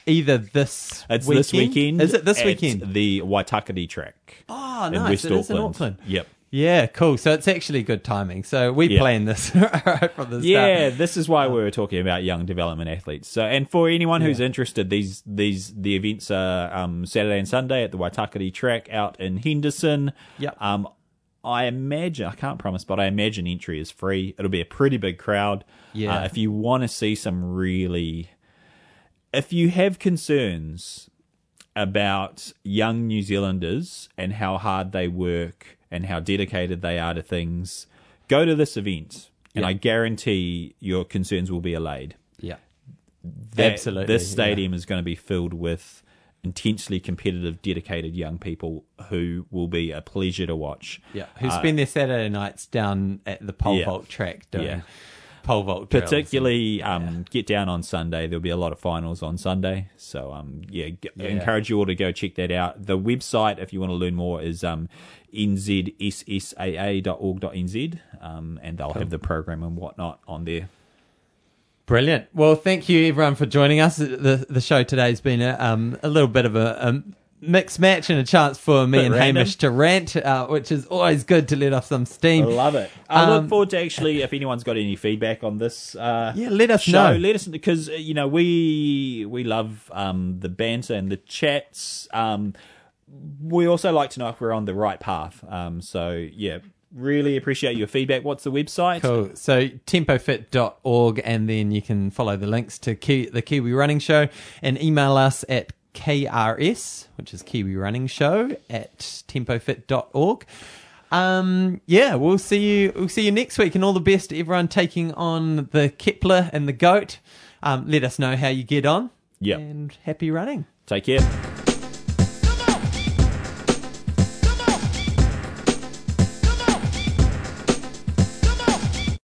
Speaker 1: Either this
Speaker 2: It's
Speaker 1: weekend.
Speaker 2: this weekend.
Speaker 1: Is it this
Speaker 2: at
Speaker 1: weekend?
Speaker 2: The Waitakere track.
Speaker 1: Oh,
Speaker 2: in
Speaker 1: nice.
Speaker 2: West
Speaker 1: It is in
Speaker 2: Auckland.
Speaker 1: Auckland.
Speaker 2: Yep.
Speaker 1: Yeah, cool. So it's actually good timing. So we
Speaker 2: Yeah.
Speaker 1: planned this right from the start.
Speaker 2: Yeah, this is why we were talking about young development athletes. So, and for anyone who's interested, these these the events are um, Saturday and Sunday at the Waitakere track out in Henderson.
Speaker 1: Yep.
Speaker 2: Um, I imagine I can't promise, but I imagine entry is free. It'll be a pretty big crowd.
Speaker 1: Yeah.
Speaker 2: Uh, if you want to see some really, if you have concerns about young New Zealanders and how hard they work and how dedicated they are to things, go to this event, and
Speaker 1: Yeah.
Speaker 2: I guarantee your concerns will be allayed.
Speaker 1: Yeah.
Speaker 2: That-
Speaker 1: Absolutely,
Speaker 2: This
Speaker 1: yeah.
Speaker 2: stadium is going to be filled with intensely competitive, dedicated young people who will be a pleasure to watch.
Speaker 1: Yeah. Who
Speaker 2: Uh,
Speaker 1: spend their Saturday nights down at the pole
Speaker 2: yeah.
Speaker 1: vault track doing
Speaker 2: Yeah.
Speaker 1: Pole vault drills.
Speaker 2: particularly um, get down on Sunday. There'll be a lot of finals on Sunday, so um, yeah, g- encourage you all to go check that out. The website, if you want to learn more, is um, nzssaa.org.nz, um, and they'll have the program and whatnot on there.
Speaker 1: Brilliant. Well, thank you everyone for joining us. The the show today's been a, um, a little bit of a, a mixed match and a chance for me and
Speaker 2: random.
Speaker 1: Hamish to rant, uh, which is always good to let off some steam.
Speaker 2: love it. I
Speaker 1: Um,
Speaker 2: look forward to actually, if anyone's got any feedback on this, uh,
Speaker 1: Yeah, let us
Speaker 2: show,
Speaker 1: know.
Speaker 2: Let us because uh, you know we we love um, the banter and the chats. Um, we also like to know if we're on the right path. Um, so yeah, really appreciate your feedback. What's the website?
Speaker 1: Cool. So tempofit.org and then you can follow the links to Ki- the Kiwi Running Show and email us at KRS, which is Kiwi Running Show at tempofit.org. Um, yeah, we'll see you. We'll see you next week, and all the best to everyone taking on the Kepler and the Goat. Um, let us know how you get on.
Speaker 2: Yep.
Speaker 1: and happy running.
Speaker 2: Take care.